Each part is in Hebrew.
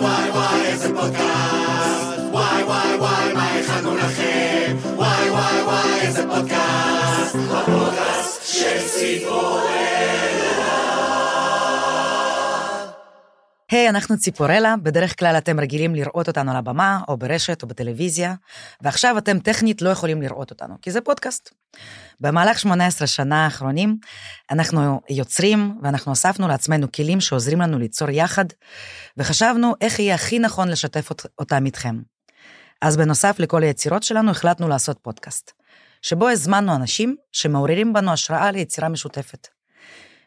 וואי וואי איזה פודקאסט היי, hey, אנחנו ציפורלה, בדרך כלל אתם רגילים לראות אותנו על הבמה, או ברשת, או בטלוויזיה, ועכשיו אתם טכנית לא יכולים לראות אותנו, כי זה פודקאסט. במהלך 18 שנה האחרונים, אנחנו יוצרים, ואנחנו אספנו לעצמנו כלים שעוזרים לנו ליצור יחד, וחשבנו איך יהיה הכי נכון לשתף אותם איתכם. אז בנוסף לכל היצירות שלנו, החלטנו לעשות פודקאסט, שבו הזמנו אנשים שמעוררים בנו השראה ליצירה משותפת.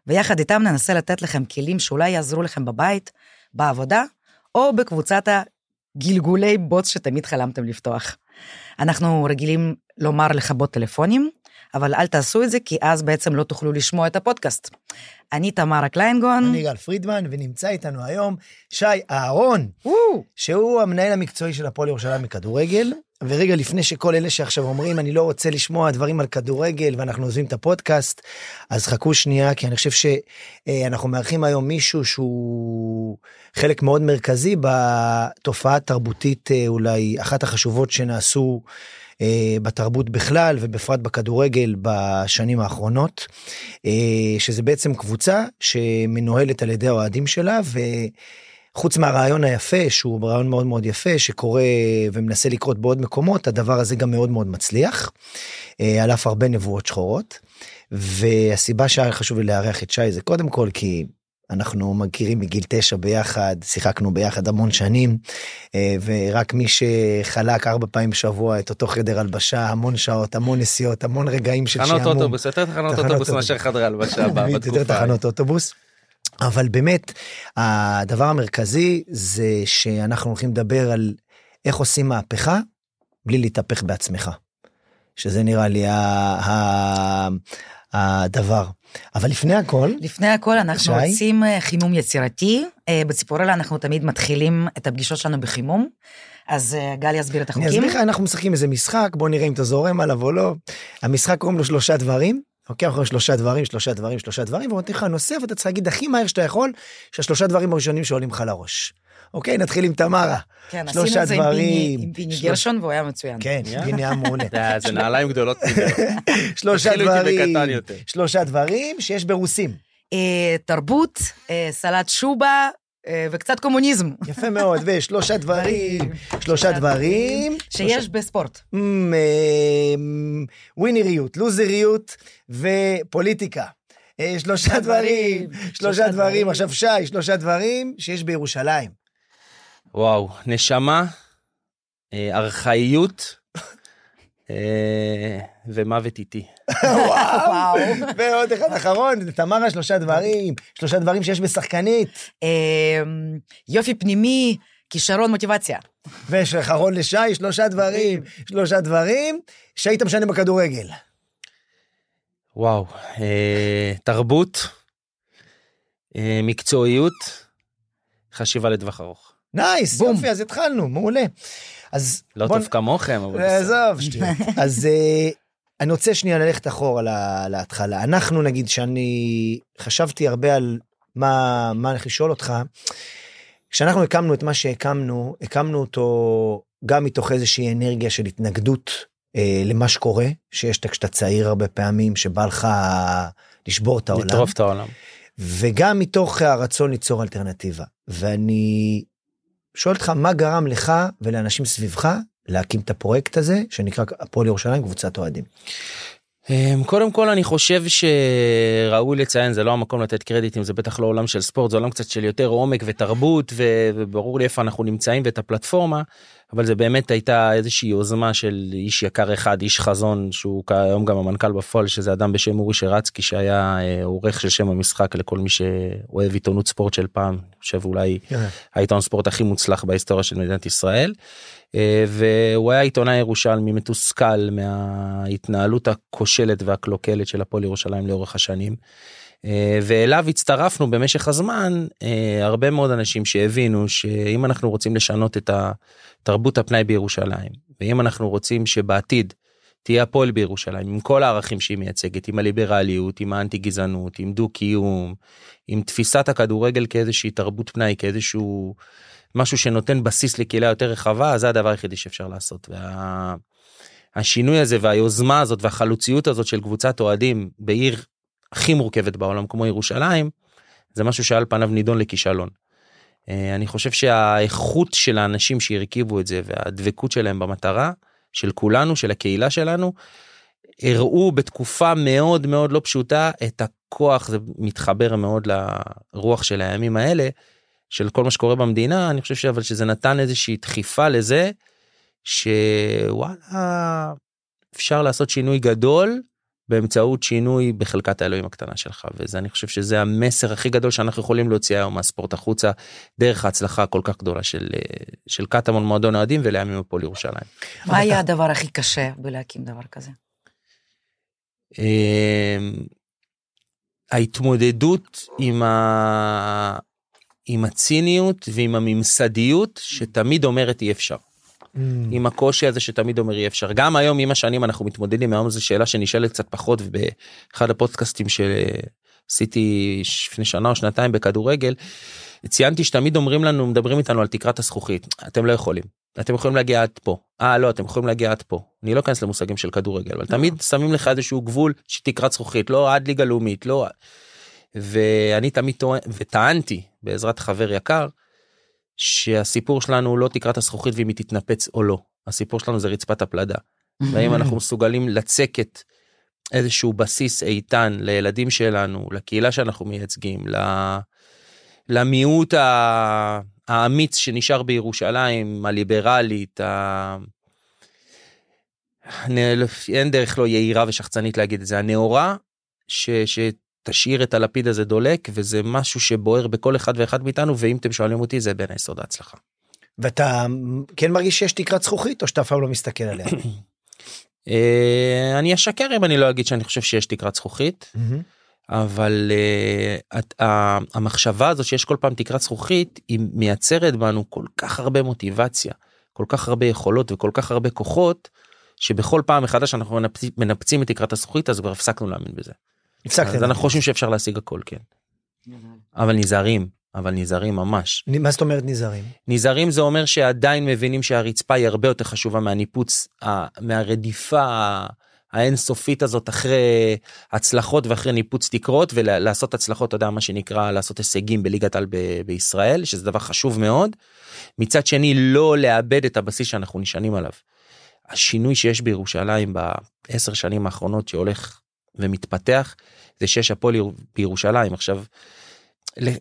ויחד איתם ננסה לתת לכם כלים שאולי יעזרו לכם בבית, בעבודה, או בקבוצת הגלגולי בוץ שתמיד חלמתם לפתוח. אנחנו רגילים לומר לכבות טלפונים, אבל אל תעשו את זה, כי אז בעצם לא תוכלו לשמוע את הפודקאסט. אני תמרה קליינגון. אני גל פרידמן, ונמצא איתנו היום שי אהרון, שהוא המנהל המקצועי של הפועל ירושלים בכדורגל. ורגע לפני שכל אלה שעכשיו אומרים אני לא רוצה לשמוע דברים על כדורגל ואנחנו עוזבים את הפודקאסט אז חכו שנייה כי אני חושב שאנחנו מארחים היום מישהו שהוא חלק מאוד מרכזי בתופעה תרבותית אולי אחת החשובות שנעשו אה, בתרבות בכלל ובפרט בכדורגל בשנים האחרונות שזה בעצם קבוצה שמנוהלת על ידי האוהדים שלה. ו... חוץ מהרעיון היפה שהוא רעיון מאוד מאוד יפה שקורה ומנסה לקרות בעוד מקומות הדבר הזה גם מאוד מאוד מצליח אה, על אף הרבה נבואות שחורות. והסיבה שהיה חשוב לי לארח את שי זה קודם כל כי אנחנו מכירים מגיל תשע ביחד שיחקנו ביחד המון שנים אה, ורק מי שחלק ארבע פעמים בשבוע את אותו חדר הלבשה המון שעות המון נסיעות המון רגעים של שעמום. תחנות אוטובוס יותר תחנות אוטובוס מאשר חדרי הלבשה בתקופה. תחנות אוטובוס. אבל באמת הדבר המרכזי זה שאנחנו הולכים לדבר על איך עושים מהפכה בלי להתהפך בעצמך. שזה נראה לי הדבר. אבל לפני הכל, לפני הכל אנחנו שי? רוצים אה, חימום יצירתי. אה, בציפורלה אנחנו תמיד מתחילים את הפגישות שלנו בחימום. אז אה, גל יסביר את החוקים. אני אסביר לך, אנחנו משחקים איזה משחק, בוא נראה אם אתה זורם עליו או לא. המשחק קוראים לו שלושה דברים. לוקח לך שלושה דברים, שלושה דברים, שלושה דברים, ונותן לך נושא ואתה צריך להגיד הכי מהר שאתה יכול, שהשלושה דברים הראשונים שעולים לך לראש. אוקיי, נתחיל עם תמרה. כן, עשינו את זה עם פיני גרשון והוא היה מצוין. כן, פיני היה מעולה. זה נעליים גדולות. שלושה דברים, שלושה דברים שיש ברוסים. אה, תרבות, אה, סלט שובה, וקצת קומוניזם. יפה מאוד, ושלושה דברים, שלושה דברים. שיש בספורט. ווינריות, לוזריות ופוליטיקה. אה, שלושה דברים, שלושה דברים, עכשיו שי, שלושה דברים שיש בירושלים. וואו, נשמה, אה, ארכאיות ומוות איטי. וואו, ועוד אחד אחרון, תמרה שלושה דברים, שלושה דברים שיש בשחקנית. אמ, יופי פנימי, כישרון מוטיבציה. ויש אחרון לשי, שלושה דברים, שלושה דברים שהיית משנה בכדורגל. וואו, אה, תרבות, אה, מקצועיות, חשיבה לטווח ארוך. נייס, יופי, אז התחלנו, מעולה. אז לא טוב כמוכם, אבל בסדר. עזוב, אז אה, אני רוצה שנייה ללכת אחורה להתחלה. אנחנו נגיד שאני חשבתי הרבה על מה מה הולך לשאול אותך. כשאנחנו הקמנו את מה שהקמנו, הקמנו אותו גם מתוך איזושהי אנרגיה של התנגדות אה, למה שקורה, שיש את כשאתה צעיר הרבה פעמים, שבא לך לשבור את העולם. לטרוף את העולם. וגם מתוך הרצון ליצור אלטרנטיבה. ואני שואל אותך, מה גרם לך ולאנשים סביבך להקים את הפרויקט הזה שנקרא הפועל ירושלים קבוצת אוהדים. אמ, קודם כל אני חושב שראוי לציין זה לא המקום לתת קרדיטים זה בטח לא עולם של ספורט זה עולם קצת של יותר עומק ותרבות וברור לי איפה אנחנו נמצאים ואת הפלטפורמה אבל זה באמת הייתה איזושהי יוזמה של איש יקר אחד איש חזון שהוא כיום גם המנכ"ל בפועל שזה אדם בשם אורי שרצקי שהיה אה, עורך של שם המשחק לכל מי שאוהב עיתונות ספורט של פעם אני חושב אולי כן. העיתון ספורט הכי מוצלח בהיסטוריה של מדינת ישראל. אה, והוא היה עיתונאי ירושלמי מתוסכל מההתנהלות הכושלת והקלוקלת של הפועל ירושלים לאורך השנים. אה, ואליו הצטרפנו במשך הזמן אה, הרבה מאוד אנשים שהבינו שאם אנחנו רוצים לשנות את תרבות הפנאי בירושלים ואם אנחנו רוצים שבעתיד תהיה הפועל בירושלים עם כל הערכים שהיא מייצגת עם הליברליות עם האנטי גזענות עם דו קיום עם תפיסת הכדורגל כאיזושהי תרבות פנאי כאיזשהו משהו שנותן בסיס לקהילה יותר רחבה, אז זה הדבר היחידי שאפשר לעשות. וה... הזה והיוזמה הזאת והחלוציות הזאת של קבוצת אוהדים בעיר הכי מורכבת בעולם כמו ירושלים, זה משהו שעל פניו נידון לכישלון. אה, אני חושב שהאיכות של האנשים שהרכיבו את זה והדבקות שלהם במטרה של כולנו של הקהילה שלנו הראו בתקופה מאוד מאוד לא פשוטה את הכוח זה מתחבר מאוד לרוח של הימים האלה של כל מה שקורה במדינה אני חושב אבל שזה נתן איזושהי דחיפה לזה שוואלה אפשר לעשות שינוי גדול באמצעות שינוי בחלקת האלוהים הקטנה שלך וזה אני חושב שזה המסר הכי גדול שאנחנו יכולים להוציא היום מהספורט החוצה דרך ההצלחה הכל כך גדולה של של קטמון מועדון אוהדים ולימים הפועל ירושלים. מה היה הדבר הכי קשה בלהקים דבר כזה? אמ, ההתמודדות עם, ה... עם הציניות ועם הממסדיות שתמיד אומרת אי אפשר. Mm. עם הקושי הזה שתמיד אומר אי אפשר. גם היום עם השנים אנחנו מתמודדים היום זו שאלה שנשאלת קצת פחות באחד הפודקאסטים שעשיתי לפני שנה או שנתיים בכדורגל ציינתי שתמיד אומרים לנו מדברים איתנו על תקרת הזכוכית. אתם לא יכולים. אתם יכולים להגיע עד פה. אה לא אתם יכולים להגיע עד פה. אני לא אכנס למושגים של כדורגל אבל תמיד שמים לך איזשהו גבול שתקרת זכוכית לא עד ליגה לאומית לא ואני תמיד טוען וטענתי בעזרת חבר יקר שהסיפור שלנו הוא לא תקרת הזכוכית ואם היא תתנפץ או לא הסיפור שלנו זה רצפת הפלדה. והאם אנחנו מסוגלים לצקת איזשהו בסיס איתן לילדים שלנו לקהילה שאנחנו מייצגים למיעוט האמיץ שנשאר בירושלים הליברלית. ה... אין דרך לא יהירה ושחצנית להגיד את זה הנאורה ש... שתשאיר את הלפיד הזה דולק וזה משהו שבוער בכל אחד ואחד מאיתנו ואם אתם שואלים אותי זה בין היסוד ההצלחה. ואתה כן מרגיש שיש תקרת זכוכית או שאתה אף פעם לא מסתכל עליה? אה, אני אשקר אם אני לא אגיד שאני חושב שיש תקרת זכוכית. אבל uh, המחשבה הזאת שיש כל פעם תקרת זכוכית היא מייצרת בנו כל כך הרבה מוטיבציה כל כך הרבה יכולות וכל כך הרבה כוחות שבכל פעם מחדש אנחנו מנפצים את תקרת הזכוכית אז כבר הפסקנו להאמין בזה. הפסקתם. אז אנחנו חושבים שאפשר להשיג הכל כן. אבל נזהרים אבל נזהרים ממש. מה זאת אומרת נזהרים? נזהרים זה אומר שעדיין מבינים שהרצפה היא הרבה יותר חשובה מהניפוץ מהרדיפה האינסופית הזאת אחרי הצלחות ואחרי ניפוץ תקרות ולעשות הצלחות אתה יודע מה שנקרא לעשות הישגים בליגת על ב- בישראל שזה דבר חשוב מאוד. מצד שני לא לאבד את הבסיס שאנחנו נשענים עליו. השינוי שיש בירושלים בעשר שנים האחרונות שהולך ומתפתח זה שיש הפועל בירושלים. עכשיו.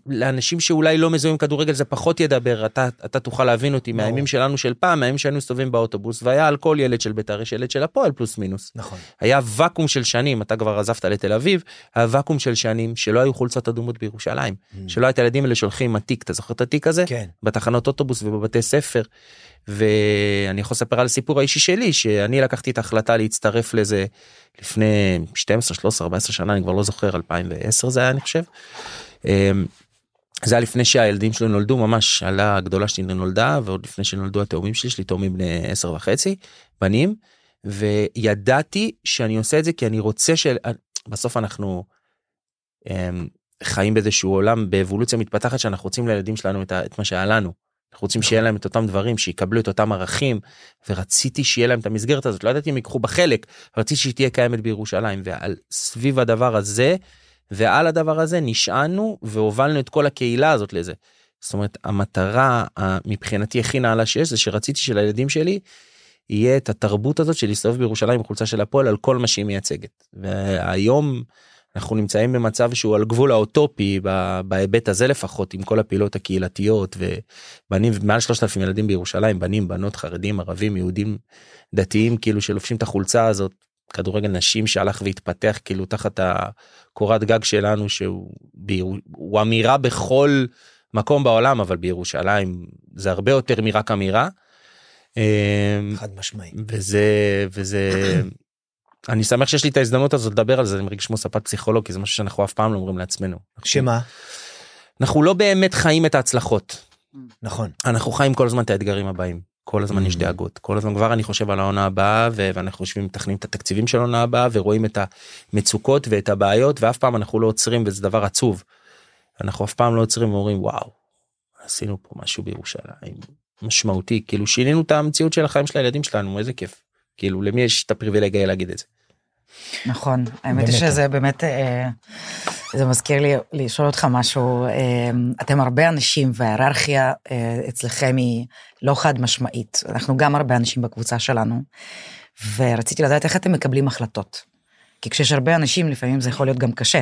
לאנשים שאולי לא מזוהים כדורגל זה פחות ידבר. אתה אתה תוכל להבין אותי. מהימים שלנו של פעם מהימים שהיינו מסתובבים באוטובוס והיה על כל ילד של בית"ר יש ילד של הפועל פלוס מינוס. נכון. היה ואקום של שנים אתה כבר עזבת לתל אביב היה ואקום של שנים שלא היו חולצות אדומות בירושלים mm. שלא את הילדים האלה שהולכים עם התיק אתה זוכר את התיק הזה? כן. בתחנות אוטובוס ובבתי ספר ואני יכול לספר על הסיפור האישי שלי שאני לקחתי את ההחלטה להצטרף לזה לפני 12 13 14 שנה אני כבר לא זוכר 2010 זה היה אני חושב. אמ, זה היה לפני שהילדים שלי נולדו ממש עלה הגדולה שלי נולדה ועוד לפני שנולדו התאומים שלי יש לי תאומים בני 10 וחצי בנים וידעתי שאני עושה את זה כי אני רוצה שבסוף אנחנו הם, חיים באיזשהו עולם באבולוציה מתפתחת שאנחנו רוצים לילדים שלנו את מה שהיה לנו. אנחנו רוצים שיהיה להם את אותם דברים שיקבלו את אותם ערכים ורציתי שיהיה להם את המסגרת הזאת לא ידעתי אם ייקחו בחלק רציתי שהיא תהיה קיימת בירושלים ועל סביב הדבר הזה ועל הדבר הזה נשענו והובלנו את כל הקהילה הזאת לזה. זאת אומרת המטרה מבחינתי הכי נעלה שיש זה שרציתי שלילדים שלי יהיה את התרבות הזאת של להסתובב בירושלים עם חולצה של הפועל על כל מה שהיא מייצגת. והיום אנחנו נמצאים במצב שהוא על גבול האוטופי בהיבט הזה לפחות עם כל הפעילות הקהילתיות ובנים מעל 3,000 ילדים בירושלים בנים בנות חרדים ערבים יהודים דתיים כאילו שלובשים את החולצה הזאת כדורגל נשים שהלך והתפתח כאילו תחת הקורת גג שלנו שהוא הוא אמירה בכל מקום בעולם אבל בירושלים זה הרבה יותר מרק אמירה. אמ, חד משמעי. וזה וזה אני שמח שיש לי את ההזדמנות הזאת לדבר על זה אני מרגיש כמו ספק פסיכולוג כי זה משהו שאנחנו אף פעם לא אומרים לעצמנו. שמה? אנחנו לא באמת חיים את ההצלחות. נכון. אנחנו חיים כל הזמן את האתגרים הבאים. כל הזמן יש mm. דאגות כל הזמן כבר אני חושב על העונה הבאה ואנחנו חושבים מתכננים את התקציבים של העונה הבאה ורואים את המצוקות ואת הבעיות ואף פעם אנחנו לא עוצרים וזה דבר עצוב. אנחנו אף פעם לא עוצרים ואומרים וואו עשינו פה משהו בירושלים משמעותי כאילו שינינו את המציאות של החיים של הילדים שלנו איזה כיף כאילו למי יש את הפריבילגיה להגיד את זה. נכון, האמת היא שזה באמת, אה, זה מזכיר לי לשאול אותך משהו, אה, אתם הרבה אנשים וההיררכיה אה, אצלכם היא לא חד משמעית, אנחנו גם הרבה אנשים בקבוצה שלנו, ורציתי לדעת איך אתם מקבלים החלטות. כי כשיש הרבה אנשים לפעמים זה יכול להיות גם קשה.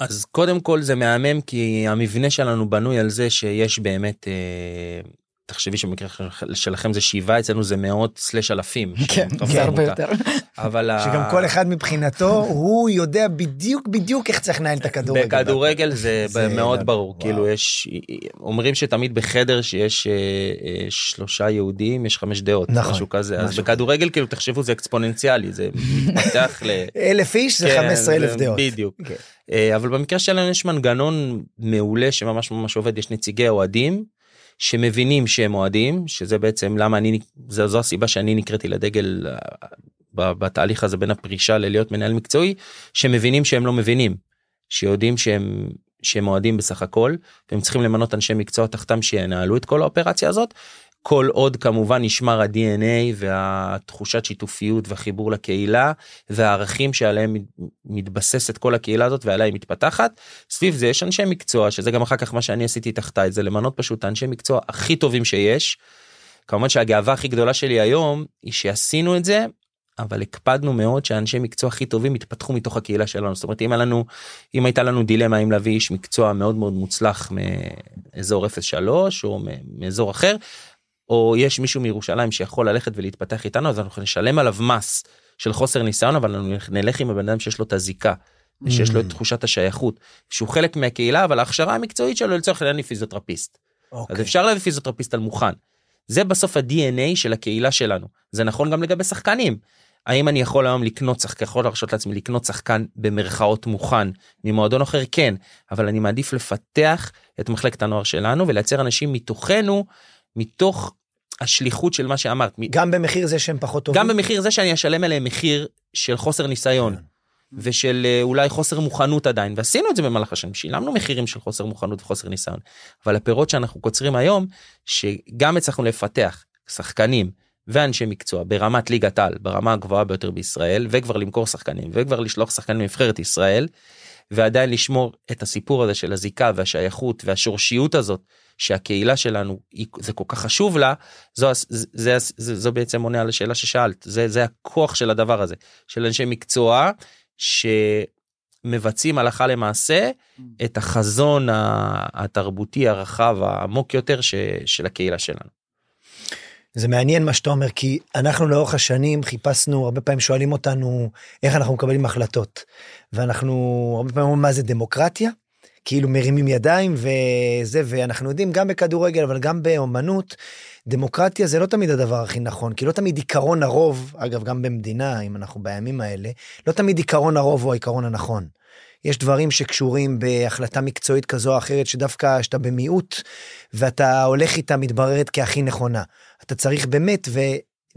אז קודם כל זה מהמם כי המבנה שלנו בנוי על זה שיש באמת תחשבי שבמקרה שלכם זה שבעה אצלנו זה מאות סלש אלפים. כן, זה הרבה יותר. אבל שגם כל אחד מבחינתו הוא יודע בדיוק בדיוק איך צריך לנהל את הכדורגל. בכדורגל זה מאוד ברור כאילו יש אומרים שתמיד בחדר שיש אה, אה, שלושה יהודים יש חמש דעות נכון, משהו כזה אז בכדורגל כאילו תחשבו זה אקספוננציאלי זה מתפתח ל... אלף איש זה 15 כן, אלף דעות. בדיוק. כן. אה, אבל במקרה שלנו יש מנגנון מעולה שממש ממש עובד יש נציגי אוהדים שמבינים שהם אוהדים שזה בעצם למה אני זו, זו הסיבה שאני נקראתי לדגל אה, בתהליך הזה בין הפרישה ללהיות מנהל מקצועי שמבינים שהם לא מבינים שיודעים שהם שהם אוהדים בסך הכל והם צריכים למנות אנשי מקצוע תחתם שינהלו את כל האופרציה הזאת. כל עוד כמובן נשמר ה-DNA והתחושת שיתופיות והחיבור לקהילה והערכים שעליהם מתבססת כל הקהילה הזאת ועליה היא מתפתחת. סביב זה יש אנשי מקצוע שזה גם אחר כך מה שאני עשיתי תחתיי זה למנות פשוט האנשי מקצוע הכי טובים שיש. כמובן שהגאווה הכי גדולה שלי היום היא שעשינו את זה אבל הקפדנו מאוד שהאנשי מקצוע הכי טובים יתפתחו מתוך הקהילה שלנו זאת אומרת אם היה לנו אם הייתה לנו דילמה אם להביא איש מקצוע מאוד מאוד מוצלח מאזור 03 או מאזור אחר או יש מישהו מירושלים שיכול ללכת ולהתפתח איתנו אז אנחנו נשלם עליו מס של חוסר ניסיון אבל אנחנו נלך עם הבן אדם שיש לו את הזיקה. שיש לו את תחושת השייכות שהוא חלק מהקהילה אבל ההכשרה המקצועית שלו לצורך העניין היא פיזיותרפיסט. אז אוקיי. אפשר להביא פיזיותרפיסט על מוכן. זה בסוף ה-DNA של הקהילה שלנו זה נכון גם לגבי שחקנים. האם אני יכול היום לקנות שחקן יכול להרשות לעצמי לקנות שחקן במרכאות מוכן ממועדון אחר כן אבל אני מעדיף לפתח את מחלקת הנוער שלנו ולייצר אנשים מתוכנו מתוך השליחות של מה שאמרת גם במחיר זה שהם פחות טובים. גם במחיר זה שאני אשלם עליהם מחיר של חוסר ניסיון כן. ושל אה, אולי חוסר מוכנות עדיין ועשינו את זה במהלך השנים שילמנו מחירים של חוסר מוכנות וחוסר ניסיון אבל הפירות שאנחנו קוצרים היום שגם הצלחנו לפתח שחקנים ואנשי מקצוע ברמת ליגת על ברמה הגבוהה ביותר בישראל וכבר למכור שחקנים וכבר לשלוח שחקנים לנבחרת ישראל ועדיין לשמור את הסיפור הזה של הזיקה והשייכות והשורשיות הזאת שהקהילה שלנו זה כל כך חשוב לה זו, זה, זה, זה, זו בעצם עונה על השאלה ששאלת. זה, זה הכוח של הדבר הזה של אנשי מקצוע שמבצעים הלכה למעשה את החזון התרבותי הרחב העמוק יותר ש, של הקהילה שלנו. זה מעניין מה שאתה אומר כי אנחנו לאורך השנים חיפשנו הרבה פעמים שואלים אותנו איך אנחנו מקבלים החלטות. ואנחנו הרבה פעמים אומרים מה זה דמוקרטיה כאילו מרימים ידיים וזה ואנחנו יודעים גם בכדורגל אבל גם באומנות דמוקרטיה זה לא תמיד הדבר הכי נכון כי לא תמיד עיקרון הרוב אגב גם במדינה אם אנחנו בימים האלה לא תמיד עיקרון הרוב הוא העיקרון הנכון. יש דברים שקשורים בהחלטה מקצועית כזו או אחרת שדווקא שאתה במיעוט ואתה הולך איתה מתבררת כהכי נכונה. אתה צריך באמת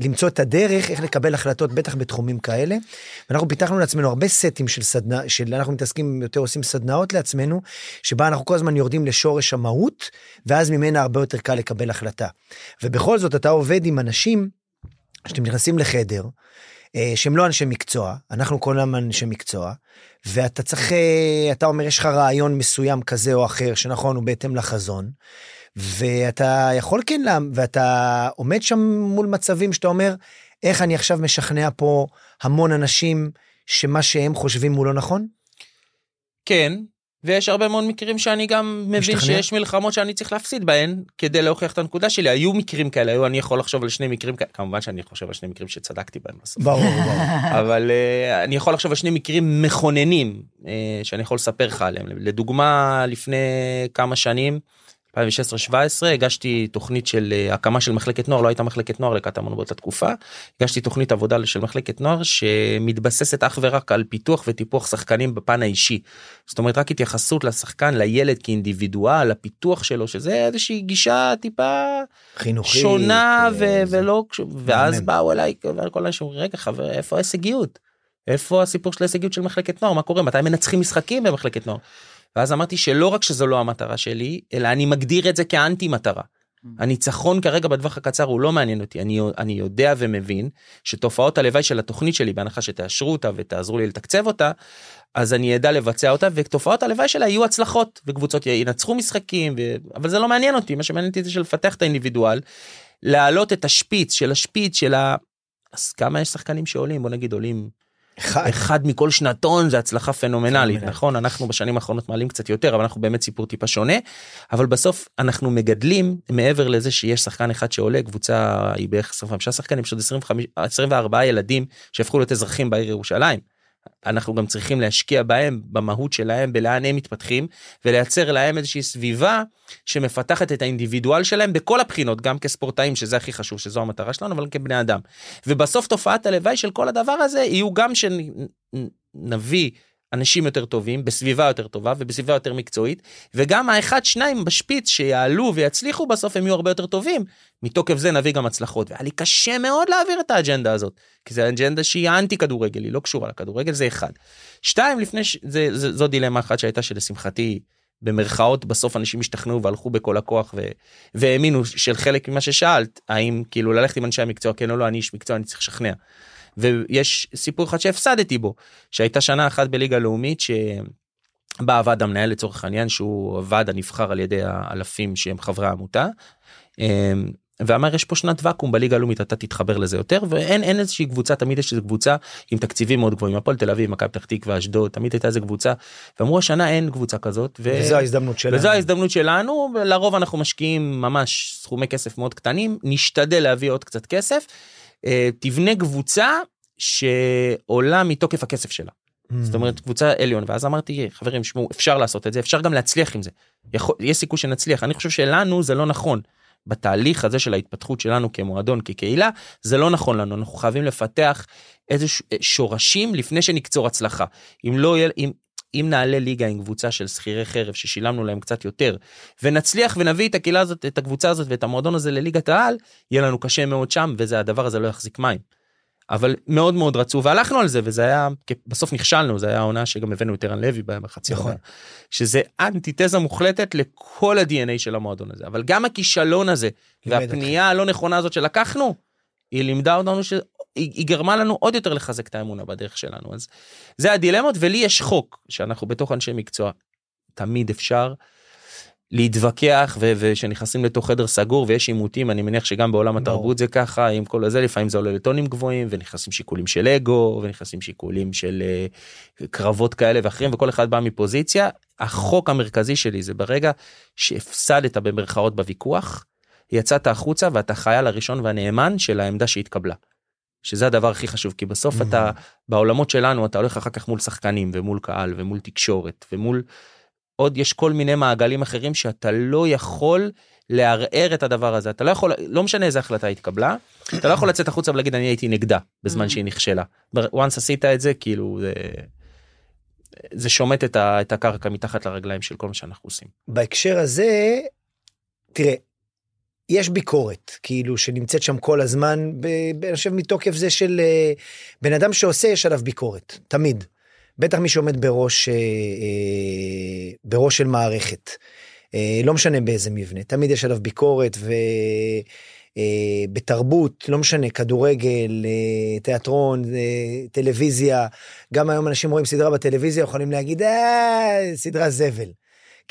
ולמצוא את הדרך איך לקבל החלטות בטח בתחומים כאלה. ואנחנו פיתחנו לעצמנו הרבה סטים של סדנה של אנחנו מתעסקים יותר עושים סדנאות לעצמנו שבה אנחנו כל הזמן יורדים לשורש המהות ואז ממנה הרבה יותר קל לקבל החלטה. ובכל זאת אתה עובד עם אנשים שאתם נכנסים לחדר אה, שהם לא אנשי מקצוע אנחנו כולם אנשי מקצוע ואתה צריך אה, אתה אומר יש לך רעיון מסוים כזה או אחר שנכון הוא בהתאם לחזון. ואתה יכול כן לה- ואתה עומד שם מול מצבים שאתה אומר איך אני עכשיו משכנע פה המון אנשים שמה שהם חושבים הוא לא נכון. כן ויש הרבה מאוד מקרים שאני גם מבין משתכנע? שיש מלחמות שאני צריך להפסיד בהן כדי להוכיח את הנקודה שלי היו מקרים כאלה היו אני יכול לחשוב על שני מקרים כאלה כמובן שאני חושב על שני מקרים שצדקתי בהם בסוף. ברור ברור. אבל uh, אני יכול לחשוב על שני מקרים מכוננים uh, שאני יכול לספר לך עליהם לדוגמה לפני כמה שנים 2016-2017 הגשתי תוכנית של uh, הקמה של מחלקת נוער לא הייתה מחלקת נוער לקטמון באותה תקופה הגשתי תוכנית עבודה של מחלקת נוער שמתבססת אך ורק על פיתוח וטיפוח שחקנים בפן האישי. זאת אומרת רק התייחסות לשחקן לילד כאינדיבידואל הפיתוח שלו שזה איזושהי גישה טיפה חינוכית. שונה ו- אה, ולא ואז. באו אליי כל אומרים רגע חבר איפה ההישגיות. איפה הסיפור של ההישגיות של מחלקת נוער מה קורה מתי מנצחים משחקים במחלקת נוער. ואז אמרתי שלא רק שזו לא המטרה שלי, אלא אני מגדיר את זה כאנטי מטרה. הניצחון כרגע בטווח הקצר הוא לא מעניין אותי, אני, אני יודע ומבין שתופעות הלוואי של התוכנית שלי, בהנחה שתאשרו אותה ותעזרו לי לתקצב אותה, אז אני אדע לבצע אותה, ותופעות הלוואי שלה יהיו הצלחות, וקבוצות ינצחו משחקים, ו... אבל זה לא מעניין אותי, מה שמעניין אותי זה של לפתח את האינדיבידואל, להעלות את השפיץ של השפיץ של ה... אז כמה יש שחקנים שעולים, בוא נגיד עולים אחד. אחד מכל שנתון זה הצלחה פנומנלית פנומנלית. נכון אנחנו בשנים האחרונות מעלים קצת יותר אבל אנחנו באמת סיפור טיפה שונה אבל בסוף אנחנו מגדלים מעבר לזה שיש שחקן אחד שעולה קבוצה היא בערך 25 שחקנים יש עוד 25 24 ילדים שהפכו להיות אזרחים בעיר ירושלים. אנחנו גם צריכים להשקיע בהם במהות שלהם בלאן הם מתפתחים ולייצר להם איזושהי סביבה שמפתחת את האינדיבידואל שלהם בכל הבחינות גם כספורטאים שזה הכי חשוב שזו המטרה שלנו אבל כבני אדם. ובסוף תופעת הלוואי של כל הדבר הזה יהיו גם שנביא אנשים יותר טובים בסביבה יותר טובה ובסביבה יותר מקצועית וגם האחד שניים בשפיץ שיעלו ויצליחו בסוף הם יהיו הרבה יותר טובים מתוקף זה נביא גם הצלחות והיה לי קשה מאוד להעביר את האג'נדה הזאת כי זה אג'נדה שהיא האנטי כדורגל היא לא קשורה לכדורגל זה אחד. שתיים לפני ש... זה, זה, זו דילמה אחת שהייתה שלשמחתי במרכאות בסוף אנשים השתכנעו והלכו בכל הכוח ו... והאמינו של חלק ממה ששאלת האם כאילו ללכת עם אנשי המקצוע כן או לא אני איש מקצוע אני צריך לשכנע. ויש סיפור אחד שהפסדתי בו שהייתה שנה אחת בליגה לאומית שבא הוועד המנהל לצורך העניין שהוא הוועד הנבחר על ידי האלפים שהם חברי העמותה. אמ, ואמר יש פה שנת ואקום בליגה הלאומית אתה תתחבר לזה יותר ואין אין איזושהי קבוצה תמיד יש איזו קבוצה עם תקציבים מאוד גבוהים הפועל תל אביב מכבי פתח תקווה אשדוד תמיד הייתה איזה קבוצה ואמרו השנה אין קבוצה כזאת ו... וזו ההזדמנות שלנו. וזו ההזדמנות שלנו לרוב אנחנו משקיעים ממש סכומי כסף מאוד קטנים נשתדל להביא עוד קצת כסף תבנה קבוצה שעולה מתוקף הכסף שלה. Mm. זאת אומרת קבוצה עליון ואז אמרתי חברים שמעו אפשר לעשות את זה אפשר גם להצליח עם זה יכול, יש סיכוי שנצליח אני חושב שלנו זה לא נכון. בתהליך הזה של ההתפתחות שלנו כמועדון כקהילה זה לא נכון לנו אנחנו חייבים לפתח איזה ש- שורשים לפני שנקצור הצלחה אם לא יהיה אם. אם נעלה ליגה עם קבוצה של שכירי חרב ששילמנו להם קצת יותר ונצליח ונביא את הקהילה הזאת את הקבוצה הזאת ואת המועדון הזה לליגת העל יהיה לנו קשה מאוד שם וזה הדבר הזה לא יחזיק מים. אבל מאוד מאוד רצו והלכנו על זה וזה היה בסוף נכשלנו זה היה העונה שגם הבאנו את ערן לוי בחצי נכון. העונה. שזה אנטיתזה מוחלטת לכל ה-DNA של המועדון הזה אבל גם הכישלון הזה והפנייה הלא נכונה הזאת שלקחנו היא לימדה אותנו שהיא היא גרמה לנו עוד יותר לחזק את האמונה בדרך שלנו אז זה הדילמות ולי יש חוק שאנחנו בתוך אנשי מקצוע תמיד אפשר להתווכח ו- ושנכנסים לתוך חדר סגור ויש עימותים אני מניח שגם בעולם. התרבות זה ככה עם כל הזה לפעמים זה עולה לטונים גבוהים ונכנסים שיקולים של אגו ונכנסים שיקולים של uh, קרבות כאלה ואחרים וכל אחד בא מפוזיציה החוק המרכזי שלי זה ברגע שהפסדת במרכאות בוויכוח יצאת החוצה ואתה חייל הראשון והנאמן של העמדה שהתקבלה. שזה הדבר הכי חשוב כי בסוף Mhm. אתה בעולמות שלנו אתה הולך אחר כך מול שחקנים ומול קהל ומול תקשורת ומול עוד יש כל מיני מעגלים אחרים שאתה לא יכול לערער את הדבר הזה אתה לא יכול לא משנה איזה החלטה התקבלה אתה לא יכול לצאת החוצה ולהגיד אני הייתי נגדה בזמן. שהיא נכשלה. once עשית את זה כאילו זה, זה שומט את, ה, את הקרקע מתחת לרגליים של כל מה שאנחנו עושים. בהקשר הזה, תראה, יש ביקורת, כאילו, שנמצאת שם כל הזמן, אני חושב מתוקף זה של אה, בן אדם שעושה, יש עליו ביקורת, תמיד. בטח מי שעומד בראש, אה, אה, בראש של מערכת. לא משנה באיזה מבנה, תמיד יש עליו ביקורת, ו... אה, בתרבות, לא משנה, כדורגל, תיאטרון, טלוויזיה, גם היום אנשים רואים סדרה בטלוויזיה, יכולים להגיד, אה, סדרה זבל.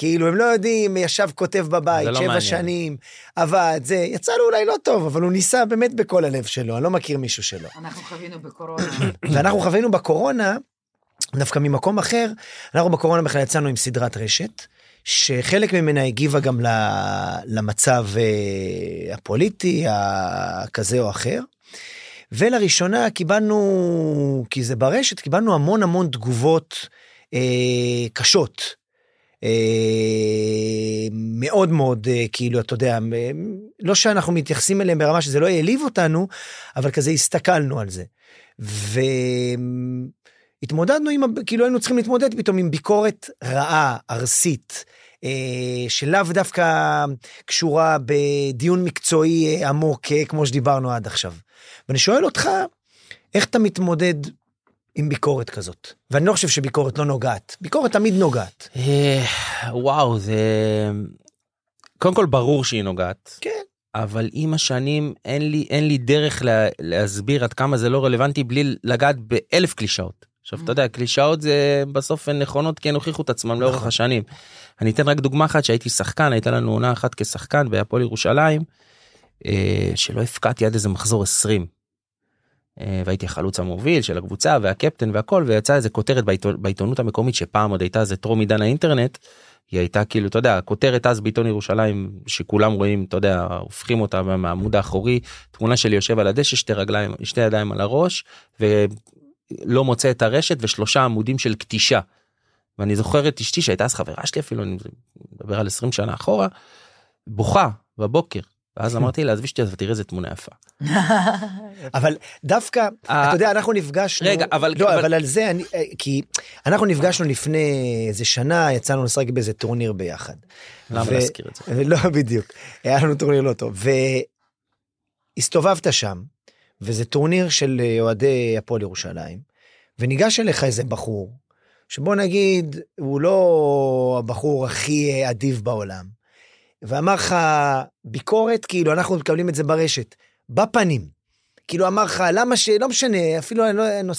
כאילו, הם לא יודעים, ישב כותב בבית, לא שבע מעניין. שנים, עבד, זה, יצא לו אולי לא טוב, אבל הוא ניסה באמת בכל הלב שלו, אני לא מכיר מישהו שלא. אנחנו חווינו בקורונה. ואנחנו חווינו בקורונה, דווקא ממקום אחר, אנחנו בקורונה בכלל יצאנו עם סדרת רשת, שחלק ממנה הגיבה גם ל- למצב אה, הפוליטי, הכזה או אחר. ולראשונה קיבלנו, כי זה ברשת, קיבלנו המון המון תגובות אה, קשות. אה, מאוד מאוד אה, כאילו אתה יודע אה, לא שאנחנו מתייחסים אליהם ברמה שזה לא העליב אותנו אבל כזה הסתכלנו על זה. והתמודדנו עם, ה- כאילו היינו צריכים להתמודד פתאום עם ביקורת רעה, ארסית, אה, שלאו דווקא קשורה בדיון מקצועי עמוק, כמו שדיברנו עד עכשיו. ואני שואל אותך, איך אתה מתמודד עם ביקורת כזאת? ואני לא חושב שביקורת לא נוגעת, ביקורת תמיד נוגעת. אה, וואו, זה... קודם כל ברור שהיא נוגעת. כן. אבל עם השנים אין לי אין לי דרך לה, להסביר עד כמה זה לא רלוונטי בלי לגעת באלף קלישאות. עכשיו אתה יודע קלישאות זה בסוף הן נכונות כי הן הוכיחו את עצמם לאורך נכון. השנים. אני אתן רק דוגמה אחת שהייתי שחקן הייתה לנו עונה אחת כשחקן בהפועל ירושלים אה, שלא הפקעתי עד איזה מחזור 20. אה, והייתי החלוץ המוביל של הקבוצה והקפטן והכל ויצאה איזה כותרת בעיתונות המקומית שפעם עוד הייתה זה טרום עידן האינטרנט. היא הייתה כאילו אתה יודע כותרת אז בעיתון ירושלים שכולם רואים אתה יודע הופכים אותה מהעמוד האחורי תמונה שלי יושב על הדשא שתי רגליים שתי ידיים על הראש ולא מוצא את הרשת ושלושה עמודים של כתישה. ואני זוכר את אשתי שהייתה אז חברה שלי אפילו אני מדבר על 20 שנה אחורה בוכה בבוקר ואז אמרתי לה עזבי שתי אז תראה איזה תמונה יפה. אבל דווקא, אה, אתה יודע, אנחנו נפגשנו... רגע, אבל- לא, אבל- אבל על זה אני... אה, כי אנחנו נפגשנו לפני איזה שנה, יצאנו לשחק באיזה טורניר ביחד. למה להזכיר את זה? לא, בדיוק. היה לנו טורניר לא טוב. והסתובבת שם, וזה טורניר של אה, אוהדי הפועל ירושלים, וניגש אליך איזה בחור, שבוא נגיד, הוא לא הבחור הכי אדיב בעולם, ואמר לך ביקורת, כאילו, אנחנו מקבלים את זה ברשת, בפנים. כאילו אמר לך, למה ש... לא משנה, אפילו אני לא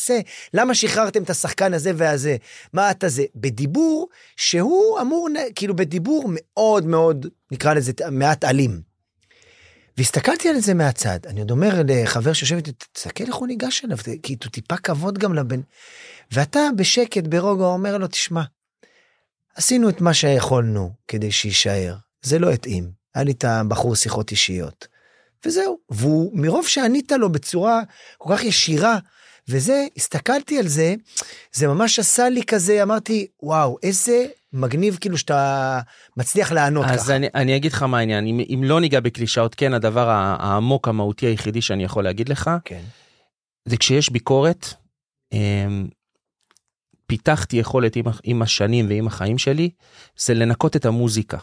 למה שחררתם את השחקן הזה והזה? מה אתה זה? בדיבור שהוא אמור, כאילו בדיבור מאוד מאוד, נקרא לזה מעט אלים. והסתכלתי על זה מהצד, אני עוד אומר לחבר שיושב איתי, תסתכל איך הוא ניגש אליו, זה כאילו טיפה כבוד גם לבן. ואתה בשקט, ברוגע, אומר לו, תשמע, עשינו את מה שיכולנו כדי שיישאר, זה לא התאים, היה לי את הבחור שיחות אישיות. וזהו, והוא, מרוב שענית לו בצורה כל כך ישירה, וזה, הסתכלתי על זה, זה ממש עשה לי כזה, אמרתי, וואו, איזה מגניב כאילו שאתה מצליח לענות אז ככה. אני, אני אגיד לך מה העניין אם, אם לא ניגע בקלישאות כן הדבר העמוק המהותי היחידי שאני יכול להגיד לך כן. זה כשיש ביקורת אמ, פיתחתי יכולת עם, עם השנים ועם החיים שלי זה לנקות את המוזיקה.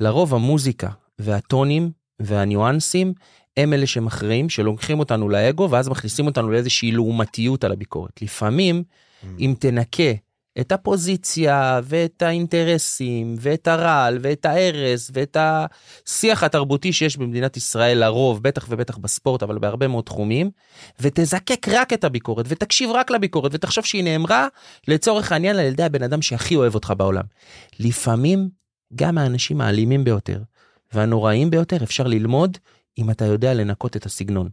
לרוב המוזיקה והטונים והניואנסים הם אלה שמכריעים שלוקחים אותנו לאגו ואז מכניסים אותנו לאיזושהי לעומתיות על הביקורת. לפעמים אם תנקה את הפוזיציה ואת האינטרסים ואת הרעל ואת ההרס ואת השיח התרבותי שיש במדינת ישראל לרוב בטח ובטח בספורט אבל בהרבה מאוד תחומים ותזקק רק את הביקורת ותקשיב רק לביקורת ותחשוב שהיא נאמרה לצורך העניין על ידי הבן אדם שהכי אוהב אותך בעולם. לפעמים גם האנשים האלימים ביותר והנוראים ביותר אפשר ללמוד אם אתה יודע לנקות את הסגנון.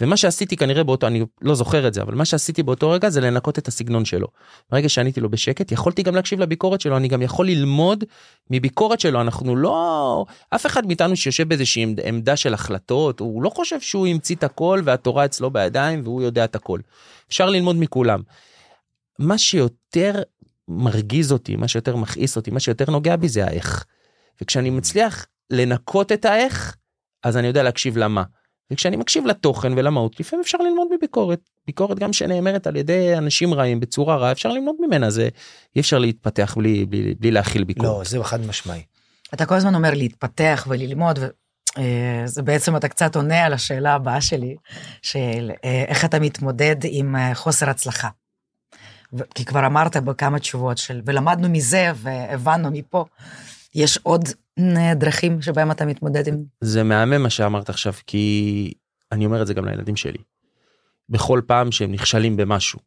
ומה שעשיתי כנראה באותו, אני לא זוכר את זה, אבל מה שעשיתי באותו רגע זה לנקות את הסגנון שלו. ברגע שעניתי לו בשקט, יכולתי גם להקשיב לביקורת שלו, אני גם יכול ללמוד מביקורת שלו, אנחנו לא... אף אחד מאיתנו שיושב באיזושהי עמד- עמדה של החלטות, הוא לא חושב שהוא המציא את הכל והתורה אצלו בידיים והוא יודע את הכל. אפשר ללמוד מכולם. מה שיותר מרגיז אותי, מה שיותר מכעיס אותי, מה שיותר נוגע בי זה האיך. וכשאני מצליח לנקות את האיך, אז אני יודע להקשיב למה. וכשאני מקשיב לתוכן ולמהות, לפעמים אפשר ללמוד מביקורת. ביקורת גם שנאמרת על ידי אנשים רעים בצורה רעה, אפשר ללמוד ממנה, זה אי אפשר להתפתח בלי, בלי, בלי להכיל לא, ביקורת. זהו חד משמעי. אתה כל הזמן אומר להתפתח וללמוד, וזה בעצם אתה קצת עונה על השאלה הבאה שלי, של אה, איך אתה מתמודד עם אה, חוסר הצלחה. כי כבר אמרת בכמה תשובות של, ולמדנו מזה והבנו מפה. יש עוד אה, דרכים שבהם אתה מתמודד עם... זה מהמם מה שאמרת עכשיו, כי אני אומר את זה גם לילדים שלי. בכל פעם שהם נכשלים במשהו.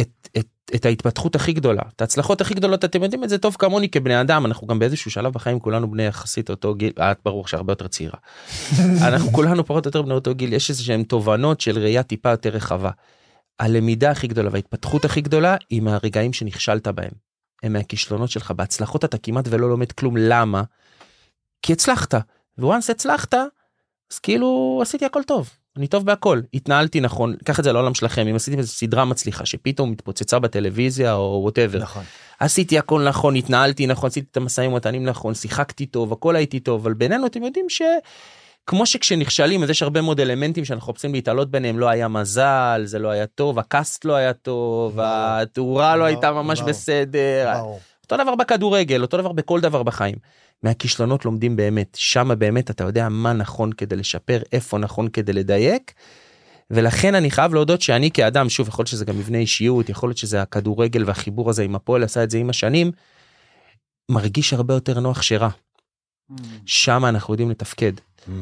את, את, את ההתפתחות הכי גדולה, את ההצלחות הכי גדולות, אתם יודעים את זה טוב כמוני כבני אדם, אנחנו גם באיזשהו שלב בחיים כולנו בני יחסית אותו גיל, את ברור שהרבה יותר צעירה. אנחנו כולנו פחות או יותר בני אותו גיל, יש איזה שהם תובנות של ראייה טיפה יותר רחבה. הלמידה הכי גדולה וההתפתחות הכי גדולה היא מהרגעים שנכשלת בהם. הם מהכישלונות שלך, בהצלחות אתה כמעט ולא לומד כלום, למה? כי הצלחת, וואנס הצלחת, אז כאילו עשיתי הכל טוב, אני טוב בהכל, התנהלתי נכון, קח את זה לעולם שלכם, אם עשיתם איזו סדרה מצליחה שפתאום מתפוצצה בטלוויזיה או ווטאבר, נכון. עשיתי הכל נכון, התנהלתי נכון, עשיתי את המשאים ומתנים נכון, שיחקתי טוב, הכל הייתי טוב, אבל בינינו אתם יודעים ש... כמו שכשנכשלים אז יש הרבה מאוד אלמנטים שאנחנו מחפשים להתעלות ביניהם לא היה מזל זה לא היה טוב הקאסט לא היה טוב ברור. התאורה לא ברור, הייתה ממש ברור. בסדר. אותו דבר בכדורגל אותו דבר בכל דבר בחיים. מהכישלונות לומדים באמת שמה באמת אתה יודע מה נכון כדי לשפר איפה נכון כדי לדייק. ולכן אני חייב להודות שאני כאדם, שוב, יכול להיות שזה גם מבנה אישיות, יכול להיות שזה הכדורגל והחיבור הזה עם הפועל עשה את זה עם השנים, מרגיש הרבה יותר נוח שרע. שם אנחנו יודעים לתפקד.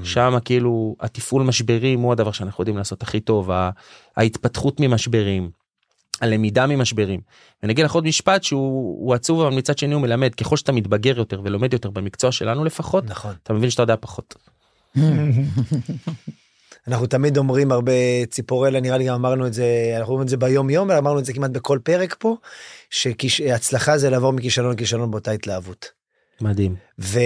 שם כאילו התפעול משברים הוא הדבר שאנחנו יודעים לעשות הכי טוב, ההתפתחות ממשברים, הלמידה ממשברים. ואני אגיד לך עוד משפט שהוא עצוב אבל מצד שני הוא מלמד ככל שאתה מתבגר יותר ולומד יותר במקצוע שלנו לפחות נכון. אתה מבין שאתה יודע פחות. אנחנו תמיד אומרים הרבה ציפורלה נראה לי גם אמרנו את זה אנחנו אומרים את זה ביום יום אמרנו את זה כמעט בכל פרק פה שהצלחה זה לעבור מכישלון לכישלון באותה התלהבות. מדהים. ו...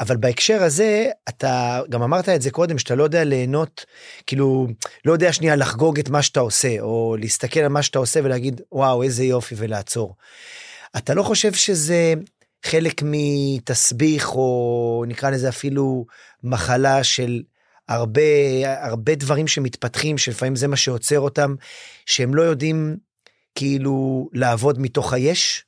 אבל בהקשר הזה אתה גם אמרת את זה קודם שאתה לא יודע ליהנות כאילו לא יודע שנייה לחגוג את מה שאתה עושה או להסתכל על מה שאתה עושה ולהגיד וואו איזה יופי ולעצור. אתה לא חושב שזה חלק מתסביך או נקרא לזה אפילו מחלה של הרבה הרבה דברים שמתפתחים שלפעמים זה מה שעוצר אותם שהם לא יודעים כאילו לעבוד מתוך היש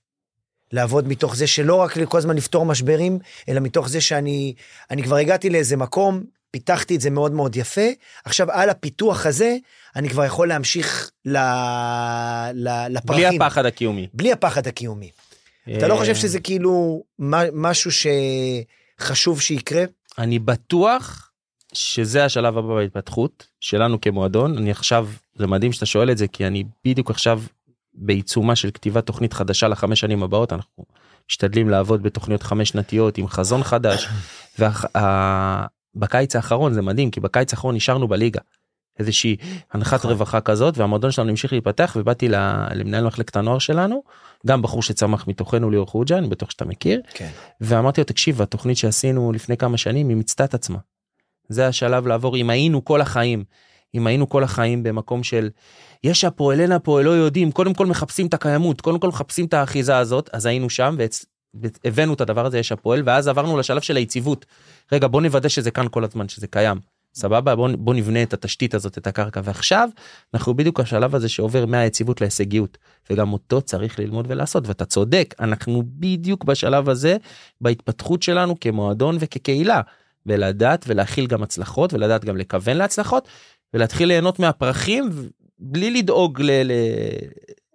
לעבוד מתוך זה שלא רק כל הזמן לפתור משברים, אלא מתוך זה שאני אני כבר הגעתי לאיזה מקום, פיתחתי את זה מאוד מאוד יפה, עכשיו על הפיתוח הזה, אני כבר יכול להמשיך ל, ל, לפרחים. בלי הפחד הקיומי. בלי הפחד הקיומי. אתה לא חושב שזה כאילו משהו שחשוב שיקרה? אני בטוח שזה השלב הבא בהתפתחות שלנו כמועדון. אני עכשיו, זה מדהים שאתה שואל את זה, כי אני בדיוק עכשיו בעיצומה של כתיבת תוכנית חדשה לחמש שנים הבאות אנחנו משתדלים לעבוד בתוכניות חמש שנתיות עם חזון חדש. ובקיץ האחרון זה מדהים כי בקיץ האחרון נשארנו בליגה. איזושהי הנחת נכון. רווחה כזאת והמועדון שלנו המשיך להיפתח ובאתי למנהל מחלקת הנוער שלנו גם בחור שצמח מתוכנו ליאור חוג'ה אני בטוח שאתה מכיר כן. ואמרתי לו תקשיב התוכנית שעשינו לפני כמה שנים היא מיצתה את עצמה. זה השלב לעבור אם היינו כל החיים אם היינו כל החיים במקום של יש הפועל אין הפועל לא יודעים. קודם כל מחפשים את הקיימות קודם כל מחפשים את האחיזה הזאת. אז היינו שם והבאנו את הדבר הזה יש הפועל ואז עברנו לשלב של היציבות. רגע בוא נוודא שזה כאן כל הזמן שזה קיים. סבבה? בוא, בוא נבנה את התשתית הזאת את הקרקע. ועכשיו אנחנו בדיוק השלב הזה שעובר מהיציבות להישגיות. וגם אותו צריך ללמוד ולעשות ואתה צודק. אנחנו בדיוק בשלב הזה בהתפתחות שלנו כמועדון וכקהילה. ולדעת ולהכיל גם הצלחות ולדעת גם לכוון להצלחות ולהתחיל ליהנות מהפרחים בלי לדאוג ל, ל,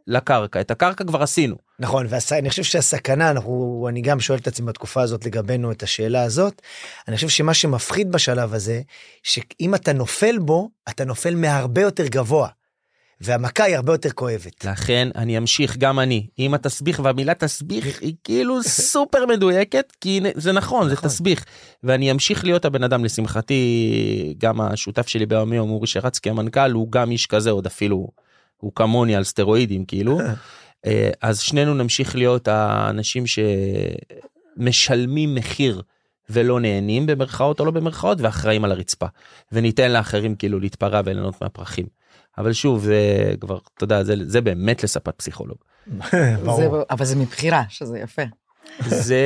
לקרקע את הקרקע כבר עשינו. נכון ואני חושב שהסכנה אנחנו אני גם שואל את עצמי בתקופה הזאת לגבינו את השאלה הזאת אני חושב שמה שמפחיד בשלב הזה שאם אתה נופל בו אתה נופל מהרבה יותר גבוה. והמכה היא הרבה יותר כואבת. לכן אני אמשיך גם אני. עם התסביך והמילה תסביך היא כאילו סופר מדויקת כי זה נכון, נכון. זה תסביך. ואני אמשיך להיות הבן אדם לשמחתי גם השותף שלי ביום יום אורי שרצקי המנכ"ל הוא גם איש כזה עוד אפילו הוא כמוני על סטרואידים כאילו. אז שנינו נמשיך להיות האנשים שמשלמים מחיר ולא נהנים במרכאות או לא במרכאות ואחראים על הרצפה. וניתן לאחרים כאילו להתפרע וליהנות מהפרחים. אבל שוב זה כבר אתה יודע זה, זה באמת לספת פסיכולוג. זה, אבל זה מבחירה שזה יפה. זה